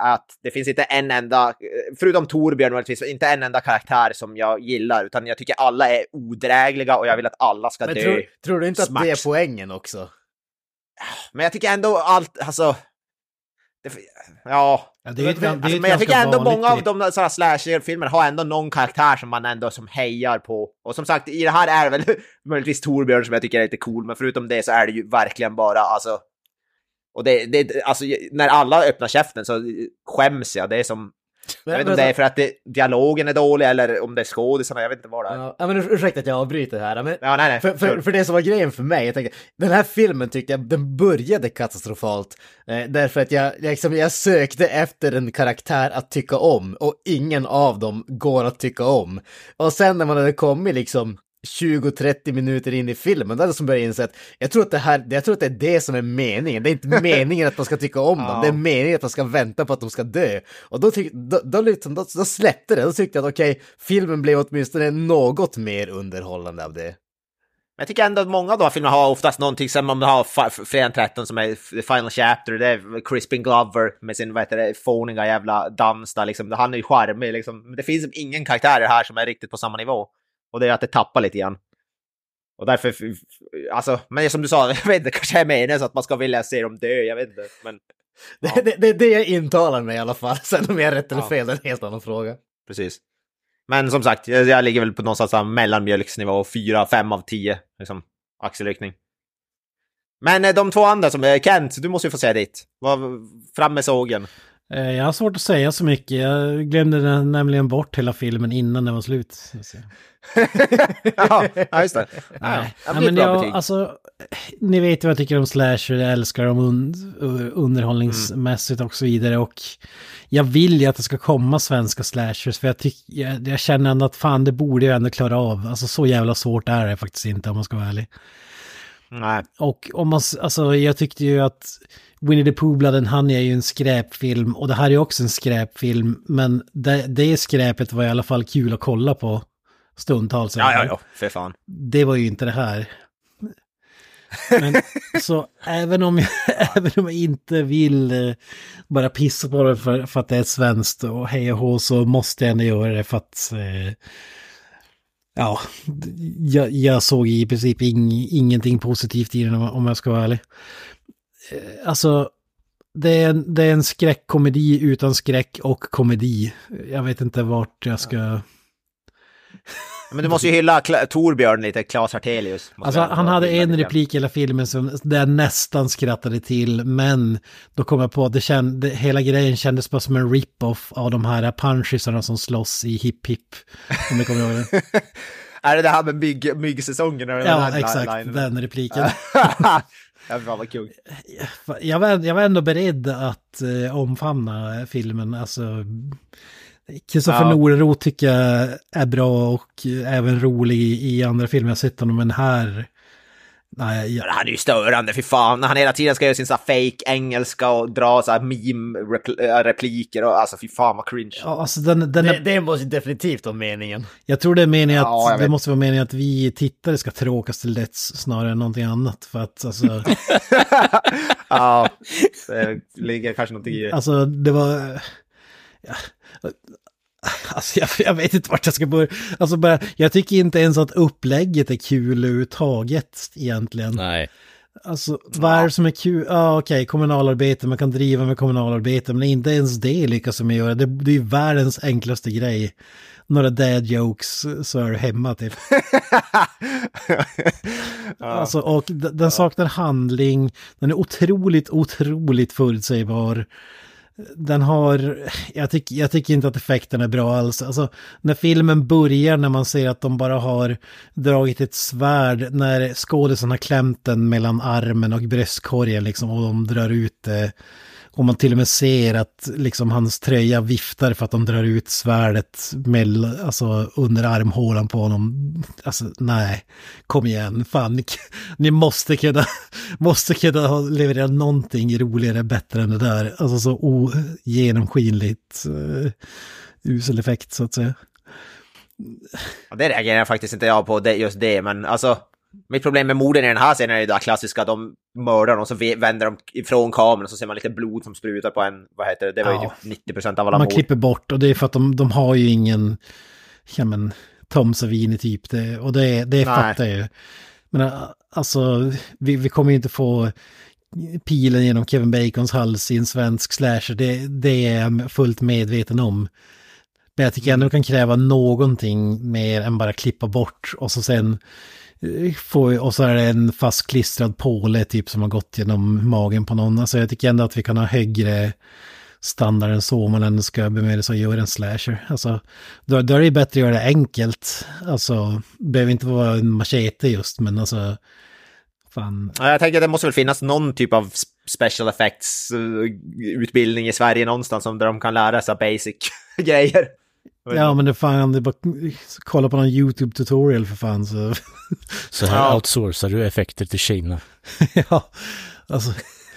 att det finns inte en enda, förutom Torbjörn möjligtvis, inte en enda karaktär som jag gillar, utan jag tycker alla är odrägliga och jag vill att alla ska Men dö. Tror, tror du inte att det är poängen också? Men jag tycker ändå allt, alltså... Det, ja, Ja, det är ett, det är alltså, men jag tycker ändå många av de sådana slasher-filmer har ändå någon karaktär som man ändå som hejar på. Och som sagt, i det här är det väl *laughs* möjligtvis Torbjörn som jag tycker är lite cool, men förutom det så är det ju verkligen bara alltså... Och det, det alltså när alla öppnar käften så skäms jag. Det är som men, jag vet inte om det är för att det, dialogen är dålig eller om det är skådisarna, jag vet inte vad det är. Ja, men ursäkta att jag avbryter här, men ja, nej, nej. För, för, för, det som var grejen för mig, jag tänkte, den här filmen tyckte jag, den började katastrofalt. Eh, därför att jag, liksom, jag sökte efter en karaktär att tycka om och ingen av dem går att tycka om. Och sen när man hade kommit liksom 20-30 minuter in i filmen, då hade som börjat inse att jag tror att det här, jag tror att det är det som är meningen. Det är inte *laughs* meningen att man ska tycka om dem, det är meningen att man ska vänta på att de ska dö. Och då, tyck, då, då, liksom, då, då släppte det, då tyckte jag att okej, okay, filmen blev åtminstone något mer underhållande av det. jag tycker ändå att många av de här filmerna har oftast någonting som om de har än 13 som är The Final Chapter, det är Crispin Glover med sin vad heter det, fåniga jävla dans där liksom. Han är ju charmig liksom. Men det finns ingen karaktärer här som är riktigt på samma nivå. Och det är att det tappar lite grann. Och därför, alltså, men som du sa, *laughs* jag vet inte, kanske är meningen så att man ska vilja se dem dö, jag vet inte. Men, *laughs* ja. det, det, det är det jag intalar mig i alla fall. Sen om jag är rätt eller fel, det är en helt annan fråga. Precis. Men som sagt, jag, jag ligger väl på någonstans mellanmjölksnivå, 4-5 av 10 liksom, axelryckning. Men eh, de två andra som är Kent, du måste ju få säga ditt. Fram med sågen. Eh, jag har svårt att säga så mycket. Jag glömde nämligen bort hela filmen innan den var slut. *laughs* ja, just det. Ja, ja, men jag, alltså, ni vet vad jag tycker om slasher, jag älskar dem un underhållningsmässigt och så vidare. Och jag vill ju att det ska komma svenska slashers för jag, tyck, jag, jag känner ändå att fan det borde jag ändå klara av. Alltså så jävla svårt är det faktiskt inte om man ska vara ärlig. Nej. Och om man, alltså jag tyckte ju att Winnie the Pooh-bladen, han är ju en skräpfilm och det här är också en skräpfilm. Men det, det skräpet var i alla fall kul att kolla på stundtals. Ja, ja, ja, för fan. Det var ju inte det här. Men, *laughs* så även om, jag, *laughs* även om jag inte vill eh, bara pissa på det för, för att det är svenskt och hej och hå så måste jag ändå göra det för att eh, ja, jag, jag, såg i princip ing, ingenting positivt i den om jag ska vara ärlig. Eh, alltså, det är, det är en skräckkomedi utan skräck och komedi. Jag vet inte vart jag ska... Men du måste ju hylla Kla Torbjörn lite, Claes Hartelius. Alltså han hade en replik i hela filmen som där jag nästan skrattade till, men då kom jag på att det hela grejen kändes bara som en rip-off av de här punchisarna som slåss i Hip Hip. Om du kommer ihåg det. *laughs* Är det det här med mygg, myggsäsongen? Ja, exakt, den repliken. *laughs* Ja, fan vad kul. Jag var, jag var ändå beredd att eh, omfamna filmen. Alltså, Kristoffer ja. Noreroth tycker jag är bra och även rolig i andra filmer jag sett honom, men här... Nej, jag... Han är ju störande, för fan. När han hela tiden ska göra sin så fake engelska och dra så här meme-repliker och alltså fy fan vad cringe. Ja, alltså den, den det, är... det måste definitivt vara meningen. Jag tror det är meningen att, ja, det måste vara meningen att vi tittare ska tråkas till döds snarare än någonting annat. För att alltså... *laughs* ja, det ligger kanske någonting i det. Alltså det var... Ja, Alltså jag, jag, vet inte vart jag ska börja. Alltså bara, jag tycker inte ens att upplägget är kul överhuvudtaget egentligen. Nej. Alltså vad är det som är kul? Ja ah, okej, okay, kommunalarbete, man kan driva med kommunalarbete, men inte ens det lyckas de göra. Det, det är världens enklaste grej. Några dad jokes så är du hemma typ. *laughs* ja. Alltså och den saknar handling, den är otroligt, otroligt förutsägbar den har, jag tycker, jag tycker inte att effekten är bra alls. Alltså när filmen börjar när man ser att de bara har dragit ett svärd, när skådisen har klämt den mellan armen och bröstkorgen liksom och de drar ut det. Och man till och med ser att liksom hans tröja viftar för att de drar ut svärdet med, alltså, under armhålan på honom. Alltså nej, kom igen, fan, ni, ni måste kunna, *laughs* måste kunna leverera någonting roligare, bättre än det där. Alltså så ogenomskinligt uh, usel effekt så att säga. Ja, det reagerar jag faktiskt inte jag på, det, just det, men alltså mitt problem med morden i den här scenen är ju det klassiska, de mördar dem så vänder de ifrån kameran så ser man lite blod som sprutar på en, vad heter det, det var ju typ 90% av alla Man mord. klipper bort och det är för att de, de har ju ingen, ja men, Tom Savini typ, det, och det, det fattar jag ju. Men äh, alltså, vi, vi kommer ju inte få pilen genom Kevin Bacons hals i en svensk slasher, det, det är jag fullt medveten om. Men jag tycker ändå kan kräva någonting mer än bara klippa bort och så sen Får, och så är det en fastklistrad påle typ som har gått genom magen på någon. Alltså jag tycker ändå att vi kan ha högre standard än så om man ändå ska bemöda sig att göra en slasher. Alltså, då, då är det bättre att göra det enkelt. Alltså, det behöver inte vara en machete just, men alltså... Fan. Jag tänker att det måste väl finnas någon typ av special effects-utbildning eh, i Sverige någonstans där de kan lära sig basic *laughs* grejer. Ja men det fan, det bara kolla på någon YouTube-tutorial för fan så. Så här ja. outsourcar du effekter till Kina. *laughs* ja, alltså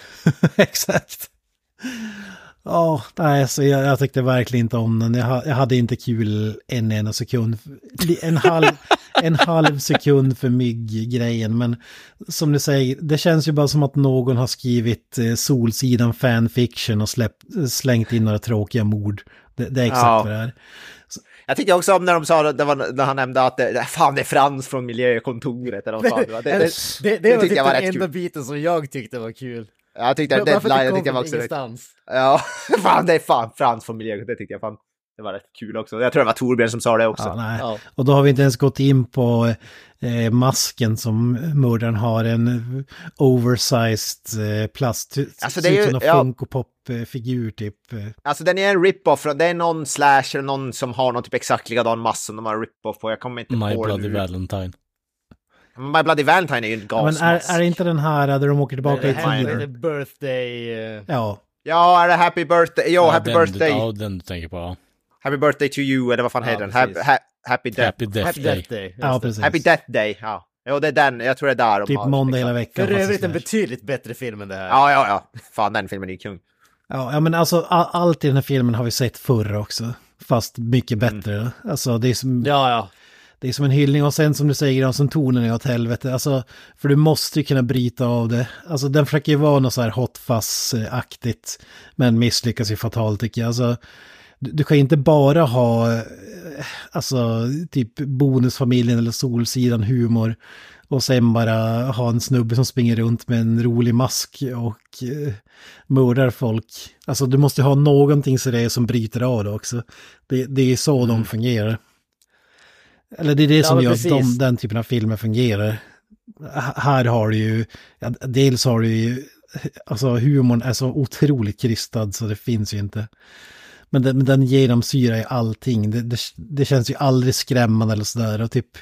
*laughs* exakt. Ja, oh, nej, alltså jag, jag tyckte verkligen inte om den. Jag, jag hade inte kul en enda sekund. En halv, *laughs* en halv sekund för mygg-grejen. Men som du säger, det känns ju bara som att någon har skrivit eh, Solsidan fanfiction och släppt, slängt in några tråkiga mord. Det, det är exakt Ja. vad det är. Jag tyckte också om när de sa, det var, när han nämnde att det, fan det är Frans från miljökontoret. Eller vad fan det, var. det, *laughs* Det, det, det, var tyckte typ den enda biten som jag tyckte var kul. jag tyckte att deadline, det det kom tyckte jag från var också rätt. ingenstans. Ja, *laughs* fan det är fan Frans från miljökontoret, det tyckte jag fan. Det var rätt kul också. Jag tror det var Torbjörn som sa det också. Ja, nej. Ja. Och då har vi inte ens gått in på eh, masken som mördaren har. En oversized eh, plast. Alltså, ser det är ju- som en ja. Funko Pop-figur typ. Alltså den är en rip-off, från- det är någon slash eller någon som har någon typ exakt likadan massa som de har rip-off på. Jag kommer inte My på Bloody det. Valentine. My Bloody Valentine är ju en Ja, men gasmask. är, är det inte den här där de åker tillbaka Det i här är tiden? birthday... eh, Ja, Ja, är det Happy Birthday? Jo, Ja, Happy den, Birthday. Ja, den du tänker på. Happy Birthday to you, eller vad fan Ja, heter den? Happy, precis. ha, happy Death. Happy Death Happy Day. Death Day. just ja precis. Happy Death Day, ja. Jo, det är den. Jag tror det är där de Typ har. måndag hela veckan. För övrigt en betydligt bättre film än det här. Ja, ja, ja. Fan, den filmen är ju kung. Ja, ja, men alltså a- allt i den här filmen har vi sett förr också. Fast mycket bättre. Alltså det är som... Ja, ja. Det är som en hyllning och sen som du säger, som tonen är åt helvete. Alltså, för du måste ju kunna bryta av det. Alltså den försöker ju vara något så här hot fuzz-aktigt. Men misslyckas ju fatalt tycker jag. Alltså, du, du kan inte bara ha, alltså typ bonusfamiljen eller solsidan humor. Och sen bara ha en snubbe som springer runt med en rolig mask och eh, mördar folk. Alltså du måste ha någonting så det är som bryter av det också. Det, det är så de fungerar. Eller det är det Ja, som gör precis. att de, den typen av filmer fungerar. H- Här har du ju, ja, dels har du ju, alltså humorn är så otroligt krystad så det finns ju inte. Men den, men den genomsyrar ju allting. Det, det, det känns ju aldrig skrämmande eller sådär. Och typ,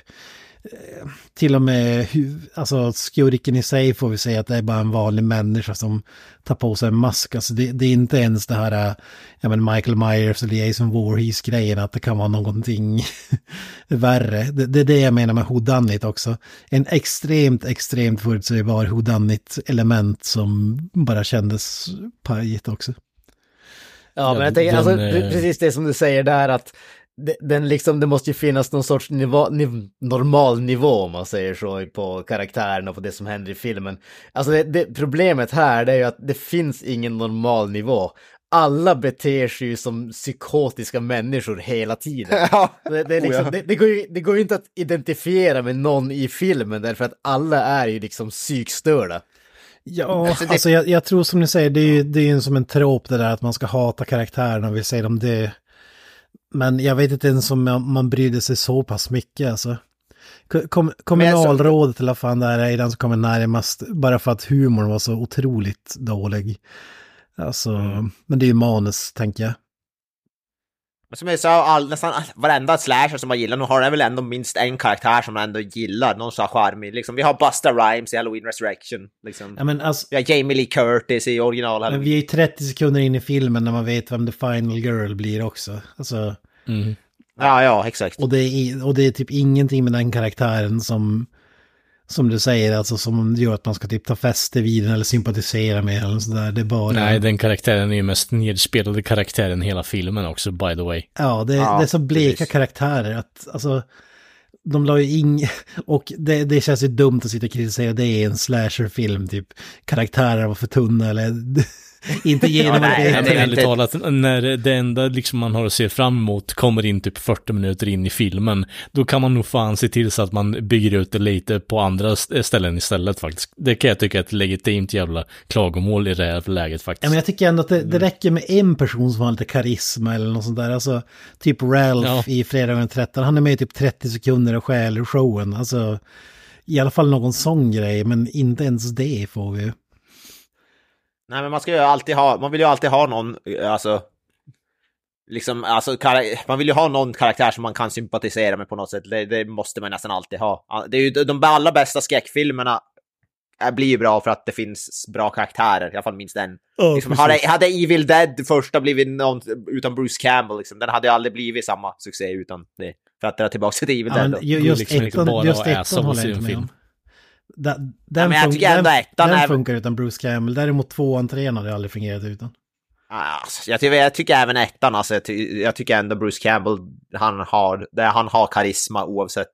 eh, till och med, alltså skurken i sig får vi säga att det är bara en vanlig människa som tar på sig en mask. Alltså det, det är inte ens det här, jag ja men Michael Myers eller Jason Voorhees-grejen att det kan vara någonting *laughs* värre. Det, det är det jag menar med whodunit också. En extremt, extremt förutsägbar whodunit element som bara kändes pajigt också. Ja, men Ja, jag tänker, den, alltså, det, eh, precis det som du säger där att det, den liksom, det måste ju finnas någon sorts nivå, niv, normal nivå om man säger så på karaktären och på det som händer i filmen. Alltså det, det, problemet här det är ju att det finns ingen normal nivå. Alla beter sig ju som psykotiska människor hela tiden. *laughs* Ja. Det, det, liksom, Oh ja. det, det, går ju, det går ju inte att identifiera med någon i filmen därför att alla är ju liksom psykstörda. Ja, Alltså, alltså, det- jag, jag tror som ni säger, det är ju det är som en trop det där att man ska hata karaktärerna vi säger om det. Men jag vet inte ens om man, brydde sig så pass mycket alltså. Kom, kom, kommunalrådet eller vad fan det här är den som kommer närmast, bara för att humorn var så otroligt dålig. Alltså, men det är ju manus, tänker jag. Som jag sa, all, nästan varenda slasher som man gillar, nu har den väl ändå minst en karaktär som man ändå gillar, någon så här charmig. Liksom, vi har Busta Rhymes i Halloween Resurrection. Liksom. Ja, men alltså, Vi har Jamie Lee Curtis i original men vi är ju 30 sekunder in i filmen när man vet vem The Final Girl blir också. Alltså, Mm. Ja, ja, exakt. Och det, är, och det är typ ingenting med den karaktären som, som du säger, alltså som gör att man ska typ ta fäste vid den eller sympatisera med eller sådär. Det är bara... Nej, den karaktären är ju mest nedspelade karaktären i hela filmen också, by the way. Ja, det, Ja, det är så bleka precis. karaktärer att, alltså, de la ju ing... *laughs* Och det, det känns ju dumt att sitta och kritisera, det är en slasherfilm, typ. Karaktärer var för tunna eller... *laughs* inte Ja, genom nej, det. nej, Men är ärligt talat, när det enda liksom man har att se fram emot kommer in typ 40 minuter in i filmen, då kan man nog fan se till så att man bygger ut det lite på andra st- ställen istället faktiskt. Det kan jag tycka är ett legitimt jävla klagomål i det här läget Ja, faktiskt. men jag tycker ändå att det, det räcker med en person som har lite karisma eller något sånt där. Alltså, typ Ralph Ja. i Fredagen den 13. Han är med i typ 30 sekunder och stjäl showen. Alltså, i alla fall någon sån grej, men inte ens det får vi ju. Nej, men man ska ju alltid ha, man vill ju alltid ha någon, eh, alltså... Liksom, alltså, man vill ju ha någon karaktär som man kan sympatisera med på något sätt. Det, det måste man nästan alltid ha. Det är ju de allra bästa skräckfilmerna blir ju bra för att det finns bra karaktärer, i alla fall minst en. liksom, hade, hade Evil Dead första blivit någon utan Bruce Campbell, liksom, den hade ju aldrig blivit samma succé utan det. För att dra tillbaka till Evil Ja, Dead. men då. ju- går just liksom inte ettan, bara just ettan håller jag en inte med film. om. Den, men jag fun- den, ettan den är- funkar utan Bruce Campbell. Däremot tvåan, trean hade aldrig fungerat utan. Alltså, jag, tycker, jag tycker även ettan, alltså, jag, ty, jag tycker ändå Bruce Campbell, han har, det, han har karisma oavsett.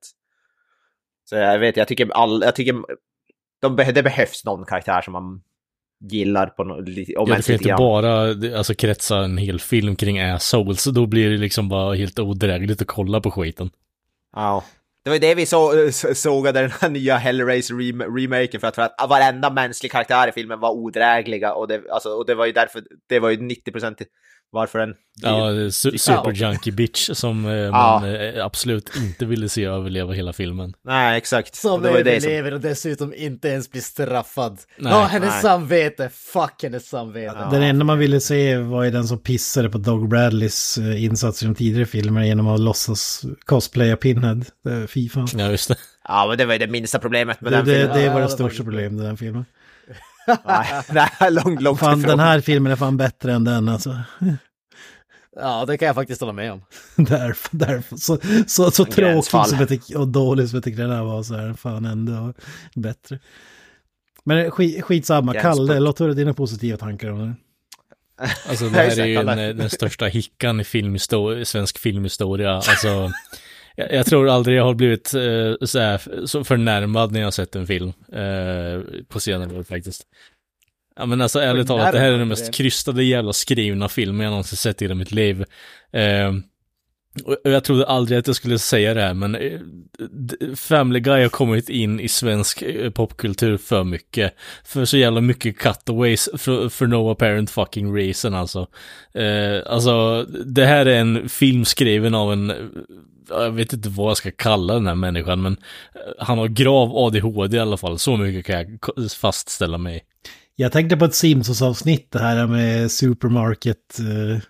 Så jag vet, jag tycker all, jag tycker de, det behövs någon karaktär som man gillar på något, om ja, det får inte grann. bara alltså, kretsa en hel film kring assholes, då blir det liksom bara helt odrägligt att kolla på skiten. Ja. Det var ju det vi så, eh, sågade den här nya Hellraiser-remaken för att, för att varenda mänsklig karaktär i filmen var odrägliga och det, alltså, och det var ju därför, det var ju 90% varför den... Ja, su super junkie bitch som eh, *laughs* Ja. man eh, absolut inte ville se överleva hela filmen. Nej, exakt. Som Och det det som- överlever och dessutom inte ens blir straffad. Nej. Ja, hennes Nej. samvete. Fuck hennes samvete. Den enda man ville se var ju den som pissade på Dog Bradleys eh, insatser i de tidigare filmerna genom att låtsas cosplaya Pinhead. Fan. Ja, just det. Ja, men det var ju det minsta problemet med Det, den det, filmen. det Ja, var det största problemet med den filmen. Nej, *laughs* nej, långt, långt Fan, ifrån. den här filmen är fan bättre än den alltså. Ja, det kan jag faktiskt hålla med om. *laughs* därför, därför. Så, så, så tråkig Gränsfall. som jag tycker, och dålig som jag tycker den här var så här, fan ändå bättre. Men skit, skitsamma, Gränspunkt. Kalle, låt höra dina positiva tankar om det. Alltså *laughs* det här är ju en, den största hickan i filmhistoria, svensk filmhistoria. Alltså, jag, jag tror aldrig jag har blivit eh, så, här, så förnärmad när jag har sett en film eh, på senare år faktiskt. Ja men alltså ärligt talat, det här är den mest krystade jävla skrivna filmen jag någonsin sett i hela mitt liv. Eh, och jag trodde aldrig att jag skulle säga det här, men eh, Family Guy har kommit in i svensk eh, popkultur för mycket. För så jävla mycket cutaways för, för no apparent fucking reason alltså. Eh, alltså, det här är en film skriven av en, jag vet inte vad jag ska kalla den här människan, men eh, han har grav ADHD i alla fall. Så mycket kan jag fastställa mig. Jag tänkte på ett Simpsons-avsnitt det här med Supermarket, eh,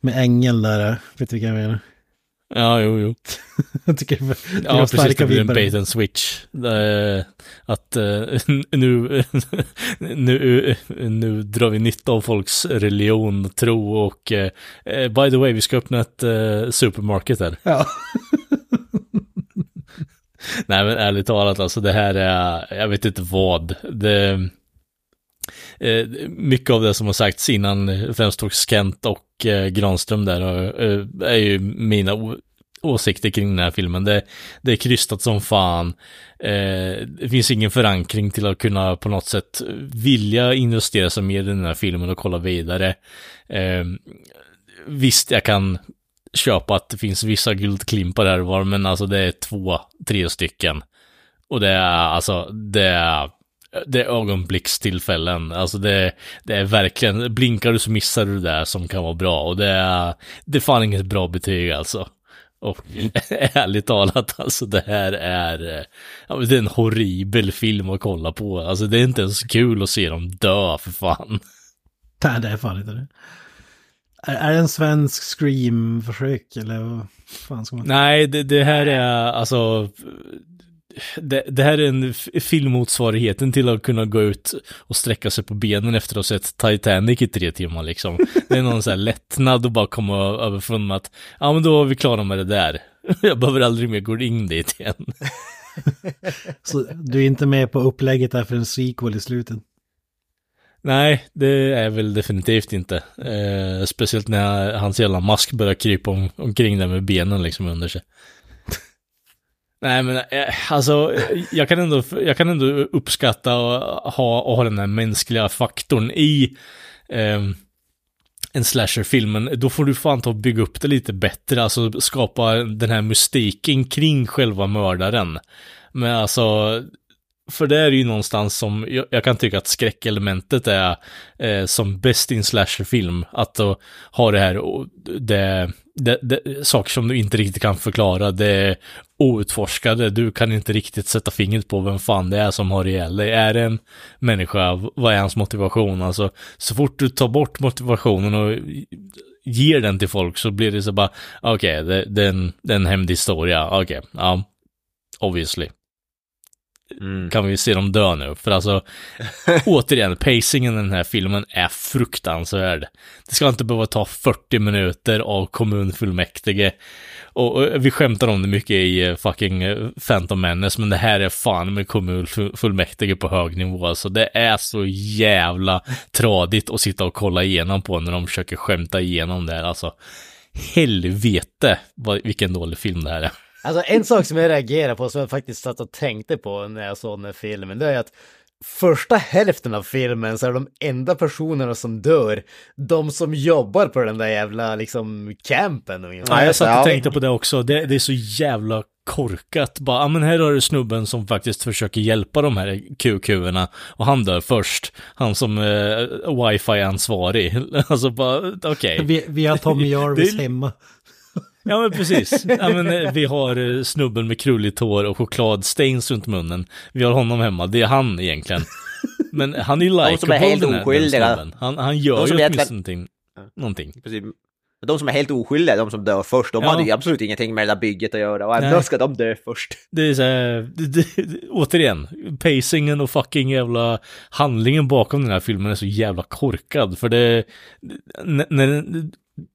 med ängel där, vet du vilka jag menar? Ja, jo, jo. *laughs* jag tycker det, Ja, var precis. starka Det blir en bait and switch. Eh, att eh, *laughs* nu, *laughs* nu, nu drar vi nytta av folks religion, tro och eh, eh, by the way, vi ska öppna ett eh, supermarket här. Ja. Nej men ärligt talat alltså det här är, jag vet inte vad. Det, eh, mycket av det som har sagts innan, främst hos Kent och eh, Granström där, eh, eh är ju mina åsikter kring den här filmen. Det, det är krystat som fan. Eh, det finns ingen förankring till att kunna på något sätt vilja investera sig mer i den här filmen och kolla vidare. Eh, visst, jag kan köpa att det finns vissa guldklimpar här och var, men alltså det är två, tre stycken. Och det är alltså, det är, det är ögonblickstillfällen. Alltså det, det är verkligen, blinkar du så missar du det där som kan vara bra. Och det är, det är fan inget bra betyg alltså. Och *laughs* ärligt talat, alltså det här är, ja, det är en horribel film att kolla på. Alltså det är inte ens kul att se dem dö för fan. Nej, det är fan inte det. Är, det en svensk Scream-försök eller vad fan ska man... Nej, det, det här är alltså det, det här är en filmmotsvarigheten till att kunna gå ut och sträcka sig på benen efter att ha sett Titanic i tre timmar liksom. Det är någon sån här lättnad att bara komma över från att ja men då är vi klara med det där. *laughs* Jag behöver aldrig mer gå in dit igen. *laughs* Så du är inte med på upplägget där för en sequel i slutet? Nej, det är väl definitivt inte. Eh, speciellt när hans jävla mask börjar krypa om, omkring där med benen liksom under sig. Nej men eh, alltså, eh, jag kan ändå, jag kan ändå uppskatta och ha, och ha den här mänskliga faktorn i eh, en slasherfilm, men då får du fan ta och bygga upp det lite bättre, alltså skapa den här mystiken kring själva mördaren. Men alltså, för det är ju någonstans som, jag, jag kan tycka att skräckelementet är eh, som bäst i en slasherfilm, att då ha det här, och det, det, det, saker som du inte riktigt kan förklara, det är outforskade, du kan inte riktigt sätta fingret på vem fan det är som har ihjäl dig. Är det en människa, vad är hans motivation? Alltså, så fort du tar bort motivationen och ger den till folk så blir det så bara, okej, det, det, är en- det är en hämndhistoria, okej, ja, obviously. Mm. kan vi se dem dö nu. För alltså, *laughs* återigen, pacingen i den här filmen är fruktansvärd. Det ska inte behöva ta 40 minuter av kommunfullmäktige. Och, och vi skämtar om det mycket i eh, fucking eh, Phantom Menace, men det här är fan med kommunfullmäktige på hög nivå. Alltså det är så jävla tradigt att sitta och kolla igenom på när de försöker skämta igenom det här. Alltså, helvete vad, vilken dålig film det här är. Alltså en sak som jag reagerar på, som jag faktiskt satt och tänkte på när jag såg den här filmen, det är att första hälften av filmen så är de enda personerna som dör de som jobbar på den där jävla liksom campen. Ja, jag satt och tänkte på det också. Det, det är så jävla korkat. Bara, ja men här har du snubben som faktiskt försöker hjälpa de här QQ-erna och han dör först. Han som eh, wifi-ansvarig. *laughs* alltså bara, okej. Okay. Vi, vi har Tommy *laughs* Jarvis hemma. Ja men precis. Ja, men, eh, vi har eh, snubben med krulligt hår och chokladstains runt munnen. Vi har honom hemma, det är han egentligen. Men han är ju likeable De som är helt oskyldiga. Han, han gör ju åtminstone någonting. någonting. Precis. De som är helt oskyldiga, de som dör först, de ja. hade ju absolut ingenting med det där bygget att göra. Och ändå ska de dö först. Det är så här, det, det, återigen, pacingen och fucking jävla handlingen bakom den här filmen är så jävla korkad. För det, när, när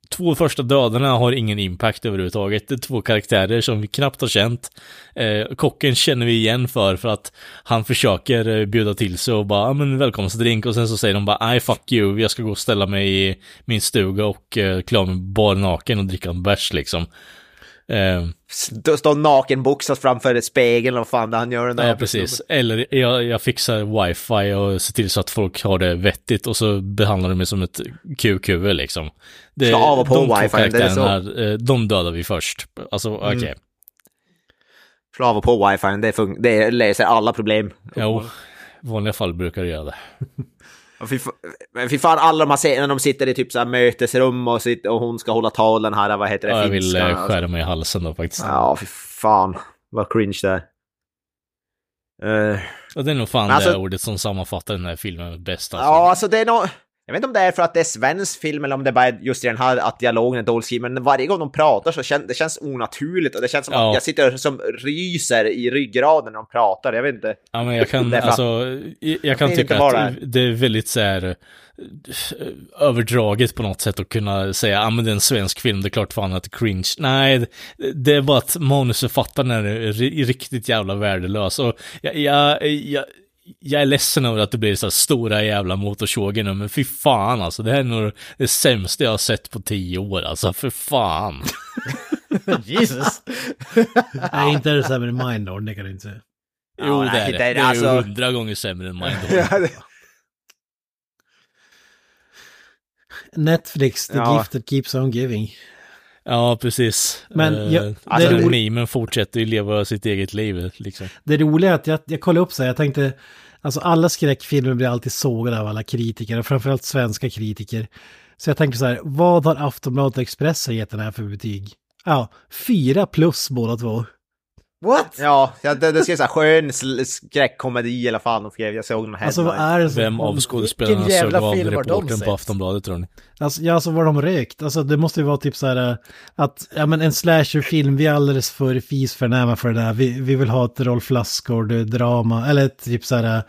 två första dödarna har ingen impact överhuvudtaget. Det är två karaktärer som vi knappt har känt. Eh, kocken känner vi igen för, för att han försöker eh, bjuda till sig och bara, ja men välkomstdrink och sen så säger de bara, nej fuck you, jag ska gå och ställa mig i min stuga och eh, klä mig bar naken och dricka en bärs liksom. Eh, Stå nakenboxas framför spegeln och fan det han gör den där. Ja, precis. Eller jag, jag fixar wifi och ser till så att folk har det vettigt och så behandlar de mig som ett QQ liksom. Det, Slå av och på de wifi, det är så. Här, eh, de dödar vi först. Alltså, mm. okej. Okay. Mm. Slå av och på wifi, det, det löser alla problem. Jo, i vanliga fall brukar det göra det. *laughs* Fy, men fy fan, alla de här scenerna, de sitter i typ så här mötesrum och, sitter, och hon ska hålla tal den här, vad heter det, ja, Jag vill eh, skära mig i halsen då faktiskt. Ja, fy fan. Vad cringe det är. Uh, och det är nog fan alltså, det ordet som sammanfattar den här filmen bäst. Alltså. Ja, alltså det är nog... Jag vet inte om det är för att det är svensk film eller om det bara är just i den här att dialogen är dåligt skriven, men varje gång de pratar så känns det känns onaturligt och det känns som ja. att jag sitter som ryser i ryggraden när de pratar, jag vet inte. Ja men jag kan, alltså, jag, jag kan tycka att det är väldigt så här eh, överdraget på något sätt att kunna säga, ja ah, men det är en svensk film, det är klart fan att det är cringe. Nej, det är bara att manusförfattaren är riktigt jävla värdelös. Och jag, jag, jag, jag är ledsen över att det blir så stora jävla motorsågar nu, men fy fan alltså. Det här är nog det sämsta jag har sett på tio år, alltså. För fan. *laughs* Jesus. Nej, inte är det sämre än Mindhorn, det kan du inte säga. Jo, det är det. Det är ju alltså- hundra gånger sämre än *laughs* Mindhorn. Netflix, the ja. gift that keeps on giving. Ja, precis. Men uh, jag, alltså, det memen fortsätter ju leva sitt eget liv. Liksom. Det roliga är att jag, jag kollade upp så här, jag tänkte, alltså alla skräckfilmer blir alltid sågade av alla kritiker, och framförallt svenska kritiker. Så jag tänkte så här, vad har Aftonbladet och Expressen gett den här för betyg? Ja, fyra plus båda två. What? Ja, det, det skrev så här skön skräckkomedi i alla fall. De skrev, jag såg den här. Alltså vad är det som, Vem av skådespelarna såg av reportern på Aftonbladet tror ni? Alltså, ja, alltså var de rökt? Alltså det måste ju vara typ så här äh, att, ja men en slasherfilm, vi är alldeles för fisförnäma för det där. Vi, vi vill ha ett Rolf Lassgård-drama, eller ett typ så här, äh,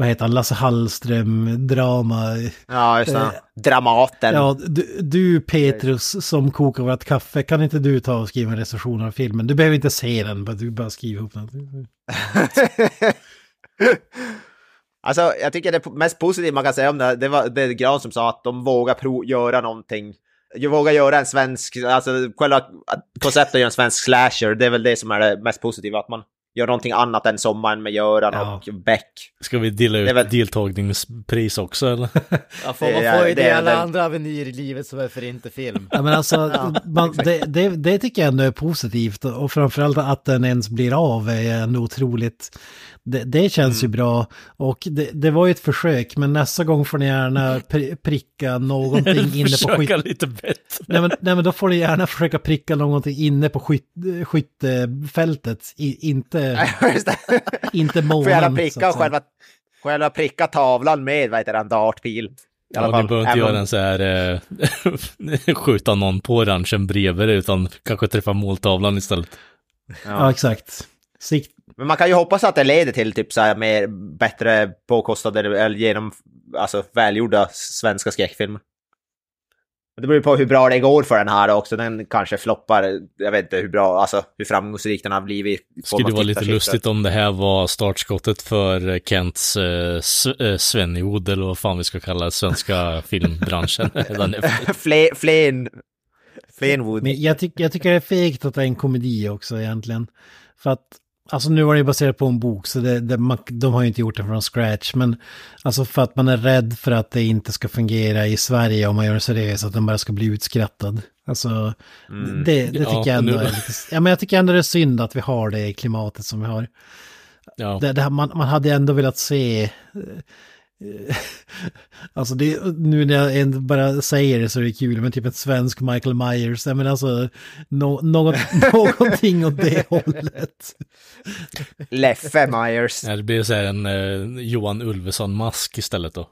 vad heter han, Lasse Hallström-drama. Ja, just det. Eh, Dramaten. Ja, du, du, Petrus som kokar vårt kaffe, kan inte du ta och skriva en recension av filmen? Du behöver inte se den, bara du bara skriver ihop den. *laughs* alltså, jag tycker det mest positiva man kan säga om det, det var det Gran som sa att de vågar pro göra någonting. Vågar göra en svensk, alltså själva konceptet att göra en svensk slasher, det är väl det som är det mest positiva, att man gör någonting annat än sommaren med Göran ja. och Beck. Ska vi dela ut väl... deltagningspris också eller? *laughs* Ja, får, man får ju det, det alla väl... andra avenyer i livet som är för inte film. *laughs* Ja men alltså, ja, man, det, det, det, tycker jag ändå är positivt och framförallt att den ens blir av är ändå otroligt det, det känns mm. ju bra. Och det, det, var ju ett försök, men nästa gång får ni gärna pricka någonting *laughs* inne på skytt... lite bättre. Nej men, nej men då får ni gärna försöka pricka någonting inne på skytt, skyttefältet. I, inte, *laughs* inte månen. Får gärna pricka själva, själva pricka tavlan med, vad heter det, en dartpil. Ja, ni behöver inte göra en så här, eh, *laughs* skjuta någon på ranchen bredvid utan kanske träffa måltavlan istället. Ja, ja exakt. Sikt, men man kan ju hoppas att det leder till typ så här mer bättre påkostade eller genom alltså välgjorda svenska skräckfilmer. Det beror ju på hur bra det går för den här också. Den kanske floppar. Jag vet inte hur bra, alltså hur framgångsrik den har blivit. Skulle det vara lite lustigt om det här var startskottet för Kents eh, eh Svenjod eller vad fan vi ska kalla det, svenska *laughs* filmbranschen. *laughs* Flen, Flenwood. Men jag, tyck, jag tycker det är fegt att det är en komedi också egentligen. För att, alltså nu var det ju baserat på en bok så det, det, man, de har ju inte gjort det från scratch. Men alltså för att man är rädd för att det inte ska fungera i Sverige om man gör det seriöst, att den bara ska bli utskrattad. Alltså, Mm. det, det tycker Ja, jag ändå nu- är lite, ja men jag tycker ändå det är synd att vi har det i klimatet som vi har. Ja. Det, det, man, man hade ändå velat se... eh, *laughs* Alltså det, nu när jag bara säger det så är det kul, men typ en svensk Michael Myers, men alltså no, något, *laughs* någonting åt det *laughs* hållet. Leffe Myers. Ja, det blir så här en eh, Johan Ulveson-mask istället då.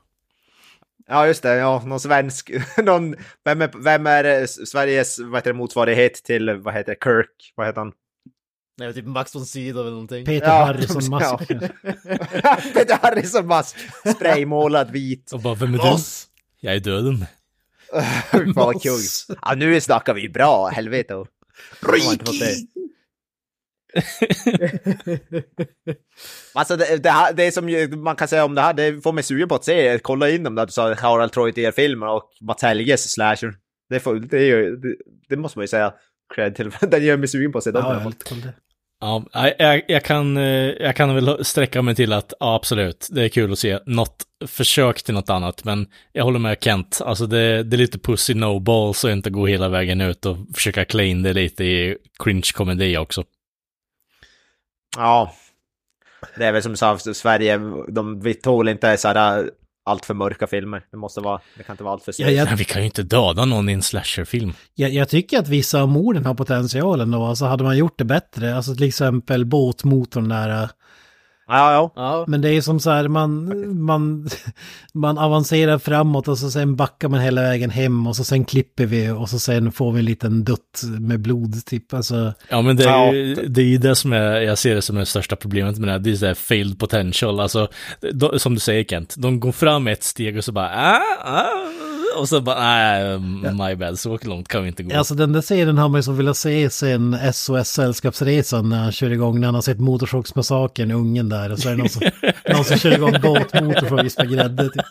Ja, just det. Ja, någon svensk. Någon, vem, är, vem är eh, Sveriges vad heter det, motsvarighet till, vad heter det, Kirk? Vad heter han? Nej, typ Max von Sydow eller någonting. Peter Ja, Harrison *laughs* mask. ja. *laughs* Peter Harrison mask. Spraymålad vit. Och bara, vem är du? Jag är döden. *laughs* Fan vad kung. Ja, nu snackar vi bra. Helvete. Det. Alltså det, det, här, det som man kan säga om det här, det får mig sugen på att se, kolla in dem där du sa Harald Treutier-filmer och Mats Helges slasher. Det, får, det, är ju, det, det måste man ju säga cred till, den gör mig sugen på att se dem. Ja, Ja, jag, jag, kan, eh, jag kan väl sträcka mig till att, ja, absolut, det är kul att se något försök till något annat, men jag håller med Kent, alltså det, det är lite pussy no balls och inte gå hela vägen ut och försöka klä in det lite i cringe-komedi också. Ja. Det är väl som sagt Sverige, de, vi tål inte sådana allt för mörka filmer. Det måste vara, det kan inte vara allt för Ja, jag, vi kan ju inte döda någon i en slasherfilm. jag, jag tycker att vissa av morden har potentialen då, alltså hade man gjort det bättre, alltså till exempel båtmotorn där, Ja, ja. Ja, men det är som så här, man, man, man avancerar framåt och så sen backar man hela vägen hem och så sen klipper vi och så sen får vi en liten dutt med blod, typ, alltså. Ja, men det är, Ja. ju, det är ju det som är, jag ser det som det största problemet med det här, det är så här failed potential, alltså, de, som du säger Kent, de går fram ett steg och så bara, ah, ah, och så bara, nej, my bad, så långt kan vi inte gå. Alltså den där scenen har man ju så velat se sen SOS Sällskapsresan när han kör igång, när han har sett Motorsågsmassakern, ungen där, och så är det någon som, *laughs* någon som kör igång båtmotor för att vispa grädde. Typ. *laughs*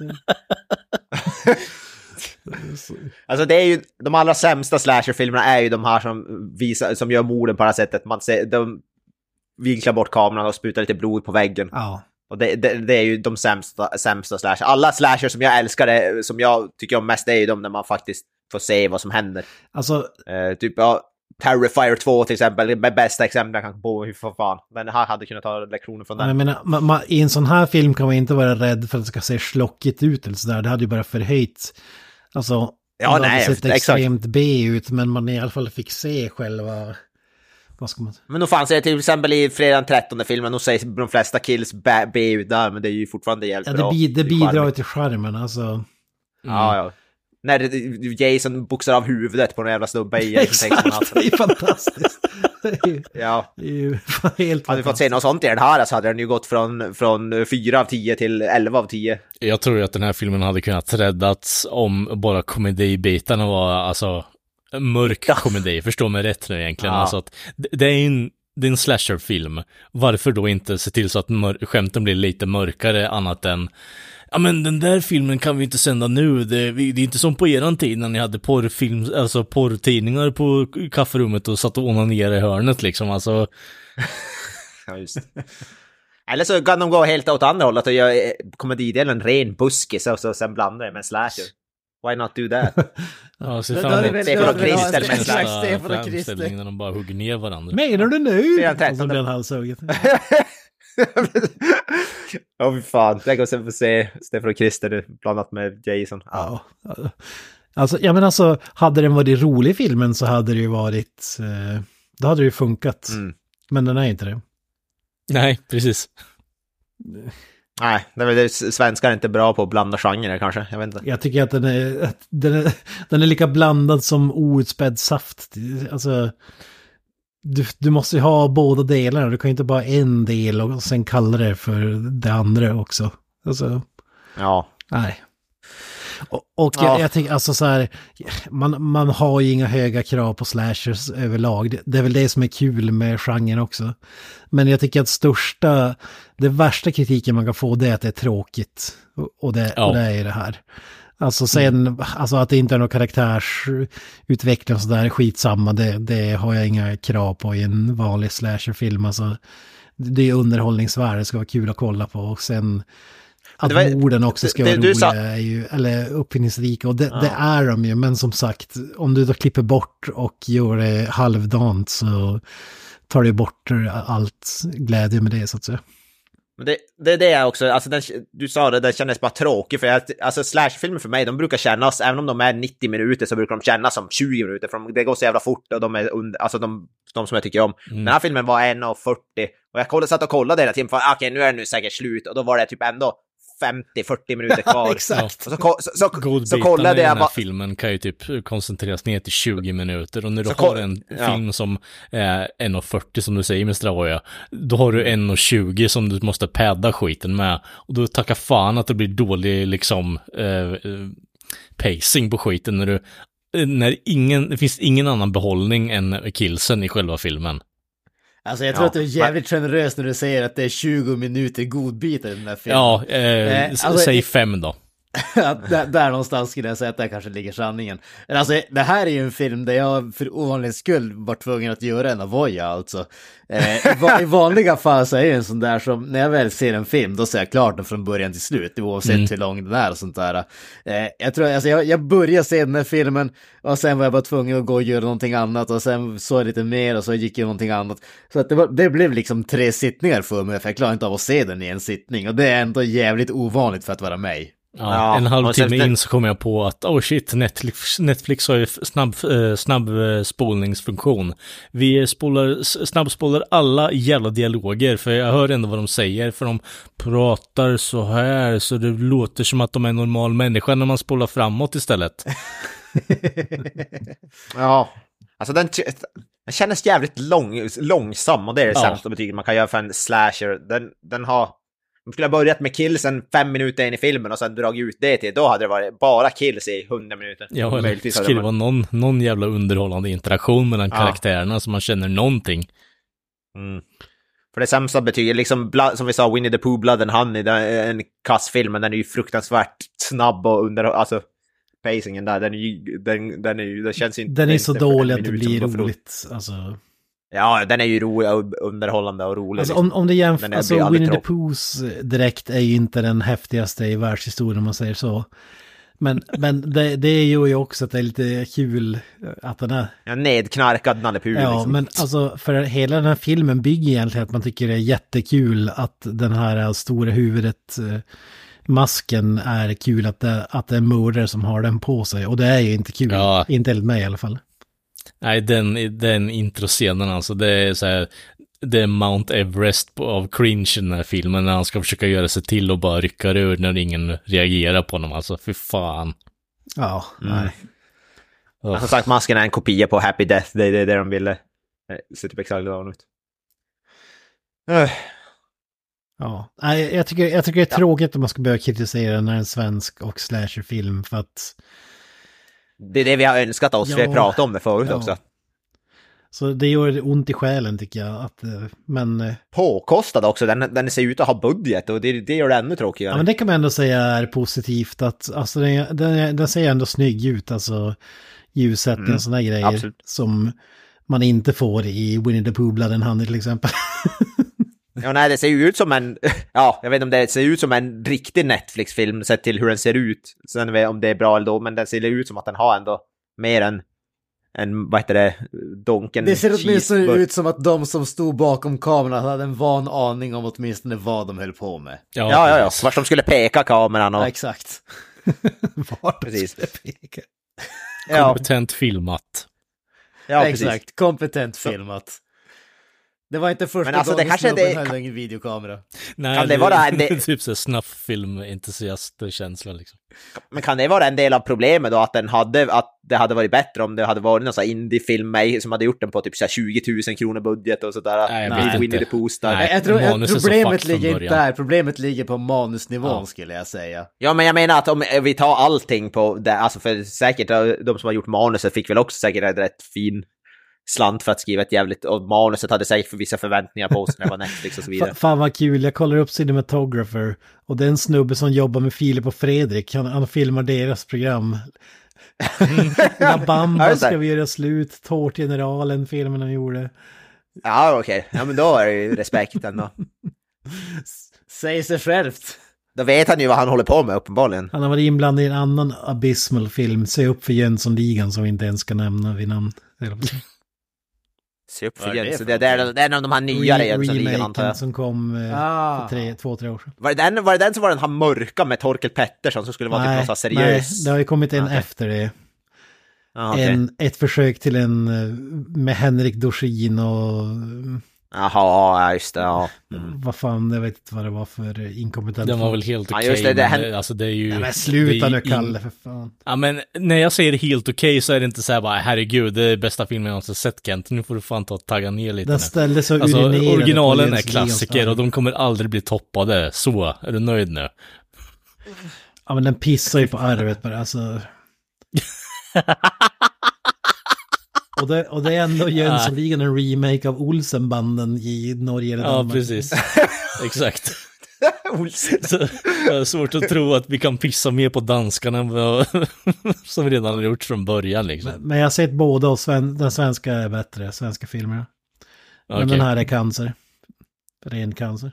Alltså det är ju, de allra sämsta slasherfilmerna är ju de här som visar, som gör morden på det här sättet. Man ser, de vinklar bort kameran och sprutar lite blod på väggen. Ja. Och det, det, det är ju de sämsta, sämsta slasher. Alla slasher som jag älskar, är, som jag tycker om mest, är ju de där man faktiskt får se vad som händer. Alltså, Eh, typ, ja, Terrifier 2 till exempel, det är bästa exemplet jag kan på, hur för fan. Men det här hade kunnat ta lektioner från den. jag menar, ma, ma, i en sån här film kan man inte vara rädd för att det ska se slockigt ut eller sådär. Det hade ju bara förhöjt. Alltså, Ja, det hade sett exakt. extremt B ut, men man i alla fall fick se själva... Vad ska man säga? Men nog fanns det till exempel i fredag den 13 filmen, nog säger de flesta kills B, B ut där, men det är ju fortfarande jävligt Ja, det, bra. bi, det bidrar ju till charmen, alltså. Ja, ja. När Jason boxar av huvudet på en jävla snubbe i *laughs* Jason Exakt, det är fantastiskt. Det är Ja. det är ju *laughs* helt Hade vi fått se något sånt i den här så hade den ju gått från, från 4 av 10 till 11 av 10. Jag tror ju att den här filmen hade kunnat räddats om bara komedibitarna var, alltså, mörk komedi, förstå mig rätt nu egentligen. Ja. Alltså att det, är en, det är en slasherfilm. Varför då inte se till så att mör- skämten blir lite mörkare annat än Ja men den där filmen kan vi inte sända nu, det, det är inte som på eran tid när ni hade porrfilm, alltså porrtidningar på kafferummet och satt och onanerade i hörnet liksom, alltså. *laughs* Ja, just det. Eller så kan de gå helt åt andra hållet och göra eh, komedidelen ren buskis och så sen blanda det med en slasher. Why not do that? *laughs* Ja, se Det- fram emot Stefan och det är väl- Christer med väl- slags framställning när de bara hugger ner varandra. Menar du nu? Och så 13. blir han halshuggen. Ja, fy fan. Tänk om sen få se Stefan och Christer blandat med Jason. Ja. Alltså, ja men alltså, hade den varit rolig filmen så hade det ju varit... Eh, då hade det ju funkat. Mm. Men den är inte det. Nej, precis. Nej, det är väl svenskar är inte bra på att blanda genrer kanske. Jag vet inte. Jag tycker att den är, att den är, den är lika blandad som outspädd saft. Alltså, du, du måste ju ha båda delarna. Du kan ju inte bara en del och sen kalla det för det andra också. Alltså, Ja. nej. Och, och Ja. jag, jag tänker alltså så här, man, man har ju inga höga krav på slashers överlag. Det, det är väl det som är kul med genren också. Men jag tycker att största, det värsta kritiken man kan få det är att det är tråkigt. Och, det, Ja. och det är det här. Alltså sen, alltså att det inte är någon karaktärsutveckling och sådär, skitsamma, det, det har jag inga krav på i en vanlig slasherfilm. Alltså, det är underhållningsvärde, det ska vara kul att kolla på och sen att var- morden också ska det- vara du roliga, är ju, eller uppfinningsrika, och det, det är de ju, men som sagt, om du då klipper bort och gör det halvdant så tar det bort allt glädje med det så att säga. Men det, det är det jag också, alltså den, du sa det, den kändes bara tråkig för jag, alltså slashfilmer för mig, de brukar kännas, även om de är 90 minuter så brukar de kännas som 20 minuter, för de, det går så jävla fort och de är under, alltså de, de som jag tycker om. Den här filmen var 1.40 och jag kollade, satt och kollade hela tiden för okej nu är det nu säkert slut och då var det typ ändå 50-40 minuter kvar. *laughs* Exakt. Och så, så, så, så Godbitarna kollade i jag den här bara, filmen kan ju typ koncentreras ner till 20 minuter. Och när du Så har en ja. film som är 1.40 som du säger med Stravoja, då har du 1.20 som du måste padda skiten med. Och då tacka fan att det blir dålig liksom eh, eh, pacing på skiten när du när ingen, det finns ingen annan behållning än killsen i själva filmen. Alltså jag tror Ja, att du är jävligt generös när du säger att det är 20 minuter godbitar i den här filmen. Ja, eh, Eh, alltså, säg fem då. *laughs* Där, där någonstans skulle jag säga att där kanske ligger sanningen. Men alltså, det här är ju en film där jag för ovanlighetens skull var tvungen att göra en avoja alltså. Eh, i va- I vanliga fall så är det en sån där som, när jag väl ser en film, då ser jag klart den från början till slut, oavsett hur lång den är och sånt där. Eh, jag tror, alltså jag, jag började se den här filmen och sen var jag bara tvungen att gå och göra någonting annat och sen såg jag lite mer och så gick jag någonting annat. Så att det, var, det blev liksom tre sittningar för mig, för jag klarade inte av att se den i en sittning. Och det är ändå jävligt ovanligt för att vara mig. Ja, en halvtimme sen- in så kom jag på att oh shit, Netflix, Netflix har ju snabb, eh, snabb eh, spolningsfunktion. Vi spolar, snabbspolar alla jävla dialoger, för jag hör ändå vad de säger, för de pratar så här, så det låter som att de är en normal människa när man spolar framåt istället. *laughs* Ja. Alltså den, den kändes jävligt lång, långsam och det är det Ja. sämsta betyget man kan göra för en slasher. Den, den har... De skulle ha börjat med killsen fem minuter in i filmen och sen dragit ut det till, då hade det varit bara kills i hundra minuter. Ja, eller skulle man- vara någon, någon jävla underhållande interaktion mellan Ja. karaktärerna så man känner någonting. Mm. För det sämsta betyget, liksom som vi sa, Winnie the Pooh, Blood and Honey, det är en kass film, men den är ju fruktansvärt snabb och under... Alltså, pacingen där, den är ju... Den, den är ju... Det känns inte... Den är så dålig att det blir roligt. Alltså, Ja, den är ju rolig och underhållande och rolig. alltså liksom. om, om det jämför, alltså Winnie the. Poohs direkt är ju inte den häftigaste i världshistorien om man säger så. Men, *laughs* men det, det gör ju också att det är lite kul att den är Ja, nedknarkad Nalle Puh, Ja, liksom. men alltså för hela den här filmen bygger egentligen att man tycker det är jättekul att den här stora huvudet, eh, masken är kul att det, att det är mördare som har den på sig. Och det är ju inte kul, Ja. inte enligt mig i alla fall. Nej, den, den introscenen alltså, det är så här, det är Mount Everest av cringe i den här filmen när han ska försöka göra sig till och bara rycka ur när ingen reagerar på honom, alltså fy fan. Ja, Mm. nej. Men Som sagt, masken är en kopia på Happy Death, det är det, det de ville. Det ser typ exakt likadan ut. Öh. Ja, nej, jag tycker, jag tycker det är tråkigt om man ska börja kritisera när en svensk och slasherfilm för att Det är det vi har önskat oss, vi Ja. har pratat om det förut Ja. också. så det gör ont i själen tycker jag. Att, eh, men, eh, Påkostad också, den, den ser ut att ha budget och det, det gör det ännu tråkigare. ja, men det kan man ändå säga är positivt att alltså, den, den, den ser ändå snygg ut, alltså ljussättning Mm, och sådana grejer absolut. som man inte får i Winnie the Pooh Blood and Honey till exempel. *laughs* Ja, nej, det ser ju ut som en... *laughs* Ja, jag vet inte om det ser ut som en riktig Netflix-film sett till hur den ser ut. Sen vet jag om det är bra eller då, men den ser ut som att den har ändå mer än... En, vad heter det? Donken Det ser åtminstone ut som att de som stod bakom kameran hade en van aning om åtminstone vad de höll på med. Ja, ja, ja. precis. Vart de skulle peka kameran och... Ja, exakt. *laughs* Vart Precis. peka. Ja, Kompetent filmat. ja precis. exakt, kompetent filmat. Det var inte första Men alltså, det gången kanske snubben det- höll en videokamera. Nej, Kan det vara- det är *laughs* det- typ så snufffilm-entusiast-känsla liksom. Men kan det vara en del av problemet då, att den hade, att det hade varit bättre om det hade varit någon indie-film som hade gjort den på typ så här 20 000 kronor budget och sådär. Nej, jag Lite vet Winnie inte. the Pooh style. Nej. Jag tror, jag, problemet ligger inte där, problemet ligger på manusnivån Ja. skulle jag säga. Ja, men jag menar att om vi tar allting på det, alltså för säkert eh, de som har gjort manuset fick väl också säkert ett rätt fin slant för att skriva ett jävligt... Och manuset hade säkert för vissa förväntningar på sig när det var Netflix och så vidare. Fa- Fan vad kul, jag kollar upp Cinematographer och det är en snubbe som jobbar med Filip och Fredrik, han, han filmar deras program. *laughs* La Ja, Bamba ska vi göra slut, Tårtgeneralen, filmen han gjorde. Ja, okej. Ja, men då är det ju respekt ändå. *laughs* Säger sig självt. Då vet han ju vad han håller på med uppenbarligen. Han har varit inblandad i en annan abysmal film, Se upp för Jönssonligan som vi inte ens ska nämna vid namn. Se upp Vad för är det Jens. för Det, det, är, det är en av de här nyare Jönssonligan antar Remaken jag. som kom eh, Ah. för tre, två, tre år sedan. Var det, den, var det den som var den här mörka med Torkel Pettersson som skulle vara typ någon sån här nej, seriös? det har ju kommit en Okej. efter det. Ja, okej. en, ett försök till en eh, med Henrik Dorsin och Jaha, ja just det. Ja. vad fan, jag vet inte vad det var för inkompetent. Den var väl helt Ja, okej. just det, det men alltså det är ju... Nej, men det är sluta nu in- Kalle för fan. Ja men när jag säger helt okej så är det inte så här bara herregud, det är bästa filmen jag någonsin sett Kent. Nu får du fan ta och tagga ner lite Den ställde sig och Alltså originalen är klassiker och de kommer aldrig bli toppade. Så, är du nöjd nu? Ja men den pissar ju på arvet bara alltså. *laughs* och, det, och det är ändå Jönssonligan en remake av Olsenbanden i Norge eller Ja, Danmark. precis. *laughs* Exakt. *laughs* Så, jag har svårt att tro att vi kan pissa mer på danskarna än vad *laughs* som vi redan har gjort från början liksom. Men jag har sett båda och sven, den svenska är bättre, svenska filmerna. Men den här är cancer. Ren cancer.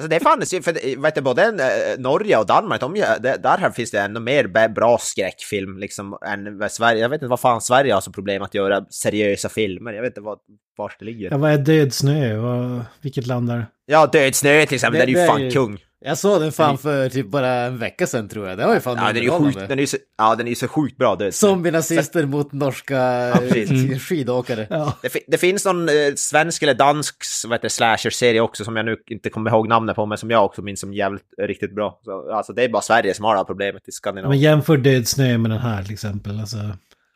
Alltså det fanns ju, för vet du, både eh, Norge och Danmark, de, det- där finns det ännu mer bra skräckfilm liksom än Sverige. Jag vet inte vad fan Sverige har så problem att göra seriösa filmer. Jag vet inte vad, vart det ligger. Ja, vad är Död snö? Vad, vilket land är det? Ja, Död snö till exempel, Det- den är ju är fan ju- kung. Jag såg den fan för typ bara en vecka sedan tror jag. Den var ju fan Ja, den är sjukt, den är ju så, ja, den är ju så sjukt bra, snö. Zombie-nazister mot norska precis. eh, skidåkare. Ja. Det, det finns någon eh, svensk eller dansk det, slasher-serie också som jag nu inte kommer ihåg namnet på, men som jag också minns som jävligt riktigt bra. Så, alltså det är bara Sverige som har det här problemet i Men Skandinavien. jämför Död snö med den här till exempel. Alltså,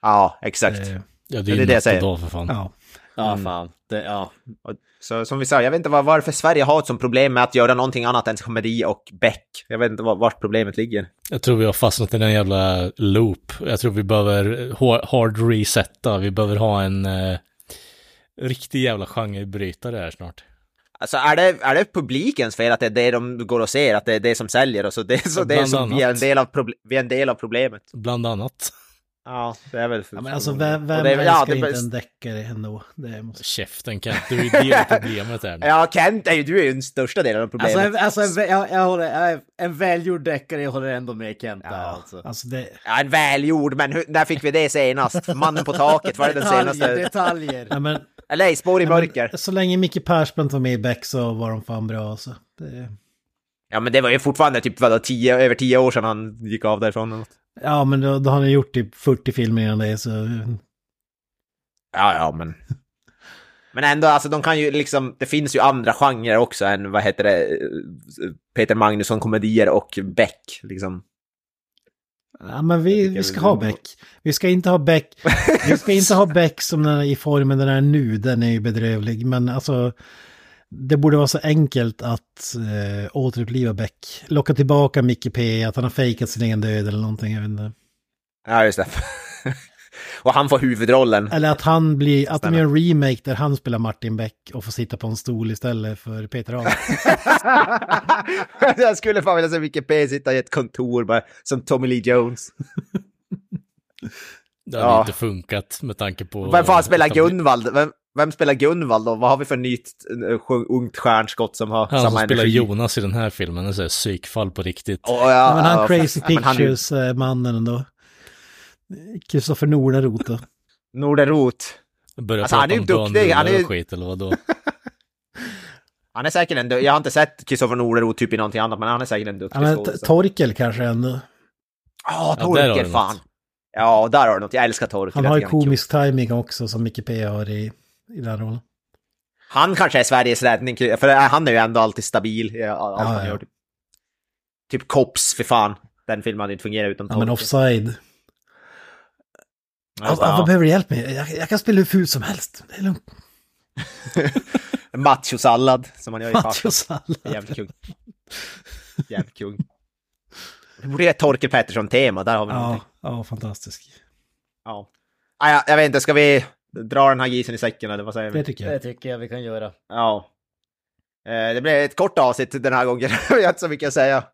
Ja, exakt. eh, Ja, det det är är ju det jag säger. dag för fan. ja. Ja, fan. Det, ja. Och, så som vi sa, jag vet inte var, varför Sverige har ett sånt problem med att göra någonting annat än komedi och Beck. Jag vet inte var, vart problemet ligger. Jag tror vi har fastnat i den jävla loop. Jag tror vi behöver ha- hard resetta. Vi behöver ha en eh, riktig jävla genrebrytare här snart. Alltså är det, är det publikens fel att det är det de går och ser, att det är det som säljer och så det, så det är som vi är, en del av proble- vi är en del av problemet. Bland annat. Ja, det är väl... ja men alltså vem, vem Och det är- älskar det inte en deckare ändå? Det måste... Käften Kent, det är ju det problemet här nu. Ja, Kent är ju, du är ju den största delen av problemet. Alltså, en, alltså en, jag, jag håller, en välgjord deckare, jag håller ändå med Kent där Ja. alltså. Alltså det... Ja, en välgjord, men hur, när fick vi det senast? Mannen på taket, var det den senaste? detaljer. Ja, men, Eller Spår i ja, men mörker. så länge Micke Persbrandt var med i Beck så var de fan bra alltså. Det... Ja, men det var ju fortfarande typ vadå, tio, över tio år sedan han gick av därifrån. eller något. Ja men då, då har han gjort typ 40 filmer innan det så... Ja, ja, men... Men ändå, alltså de kan ju liksom, det finns ju andra genrer också än, vad heter det, Peter Magnusson-komedier och Beck, liksom. Ja men vi, vi ska ha Beck. Vi ska inte ha Beck. Vi ska inte ha Beck som den är i formen den är nu. Den är ju bedrövlig. Men alltså. Det borde vara så enkelt att eh, återuppliva Beck. Locka tillbaka Micke P. Att han har fejkat sin egen död eller någonting. Jag vet inte. Ja, just det. *laughs* och han får huvudrollen. Eller att han blir, att de gör en remake där han spelar Martin Beck och får sitta på en stol istället för Peter Haag. *laughs* jag skulle fan vilja se Micke P sitta i ett kontor bara, som Tommy Lee Jones. Det hade Ja. inte funkat med tanke på... Vem fan spelar Gunvald? Vem, vem spelar Gunvald då? Vad har vi för nytt eh, ungt stjärnskott som har Han samma som spelar energi? Jonas i den här filmen, det är psykfall på riktigt. Åh, ja, men han ja, Crazy men han Pictures-mannen ändå. Kristoffer Nordenroth då. Nordenroth. Börjar Alltså, han är om ju duktig, han är skit eller vadå? *laughs* Han är säkert en du- Jag har inte sett Kristoffer Nordenroth typ i någonting annat, men han är säkert en duktig Ja, men. Torkel kanske ändå. Ja, Ja, Torkel fan. något. Ja, där har du något. Jag älskar Torkel. Han har ju komisk timing också som Micke P har i, i den rollen. Han kanske är Sveriges räddning, för han är ju ändå alltid stabil i allt Ja, han gör. Typ, typ Cops, för fan. Den filmen hade inte fungerat utan Ja men offside. Ja, Ja. Vad behöver du hjälp med? Jag, jag kan spela hur fult som helst. Det är lugnt. *laughs* Machosallad, som man gör i Macho farten. sallad. Jävligt kung. Jävligt kung. Vi borde ett Torkel Pettersson-tema, där har vi Ja, någonting. ja, fantastisk. Ja. Ah, ja, jag vet inte, ska vi dra den här gisen i säcken eller vad säger vi? Det tycker Det jag. tycker jag vi kan göra. Ja. Eh, Det blev ett kort avsnitt den här gången, *laughs* jag har inte så mycket att säga.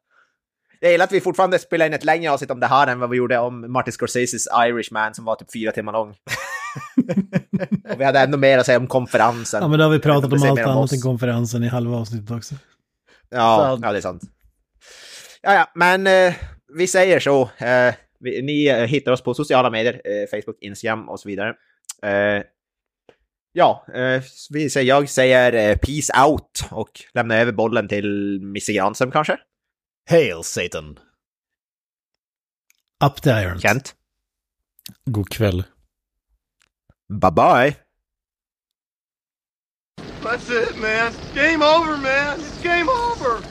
Jag gillar att vi fortfarande spelar in ett längre avsnitt om det här än vad vi gjorde om Martin Scorseses Irishman som var typ fyra timmar lång. *laughs* Och vi hade ännu mer att säga om konferensen. Ja, men då har vi pratat om allt om annat än konferensen i halva avsnittet också. Ja, ja, det är sant. Ja, ja, men eh, vi säger så. Eh, vi, ni eh, hittar oss på sociala medier, eh, Facebook, Instagram och så vidare. Eh, ja, eh, vi säger, jag säger eh, peace out och lämnar över bollen till Misse Granström kanske? Hail Satan! Up the irons. Kent? God kväll. Bye bye! That's it, man. Game over, man. It's game over.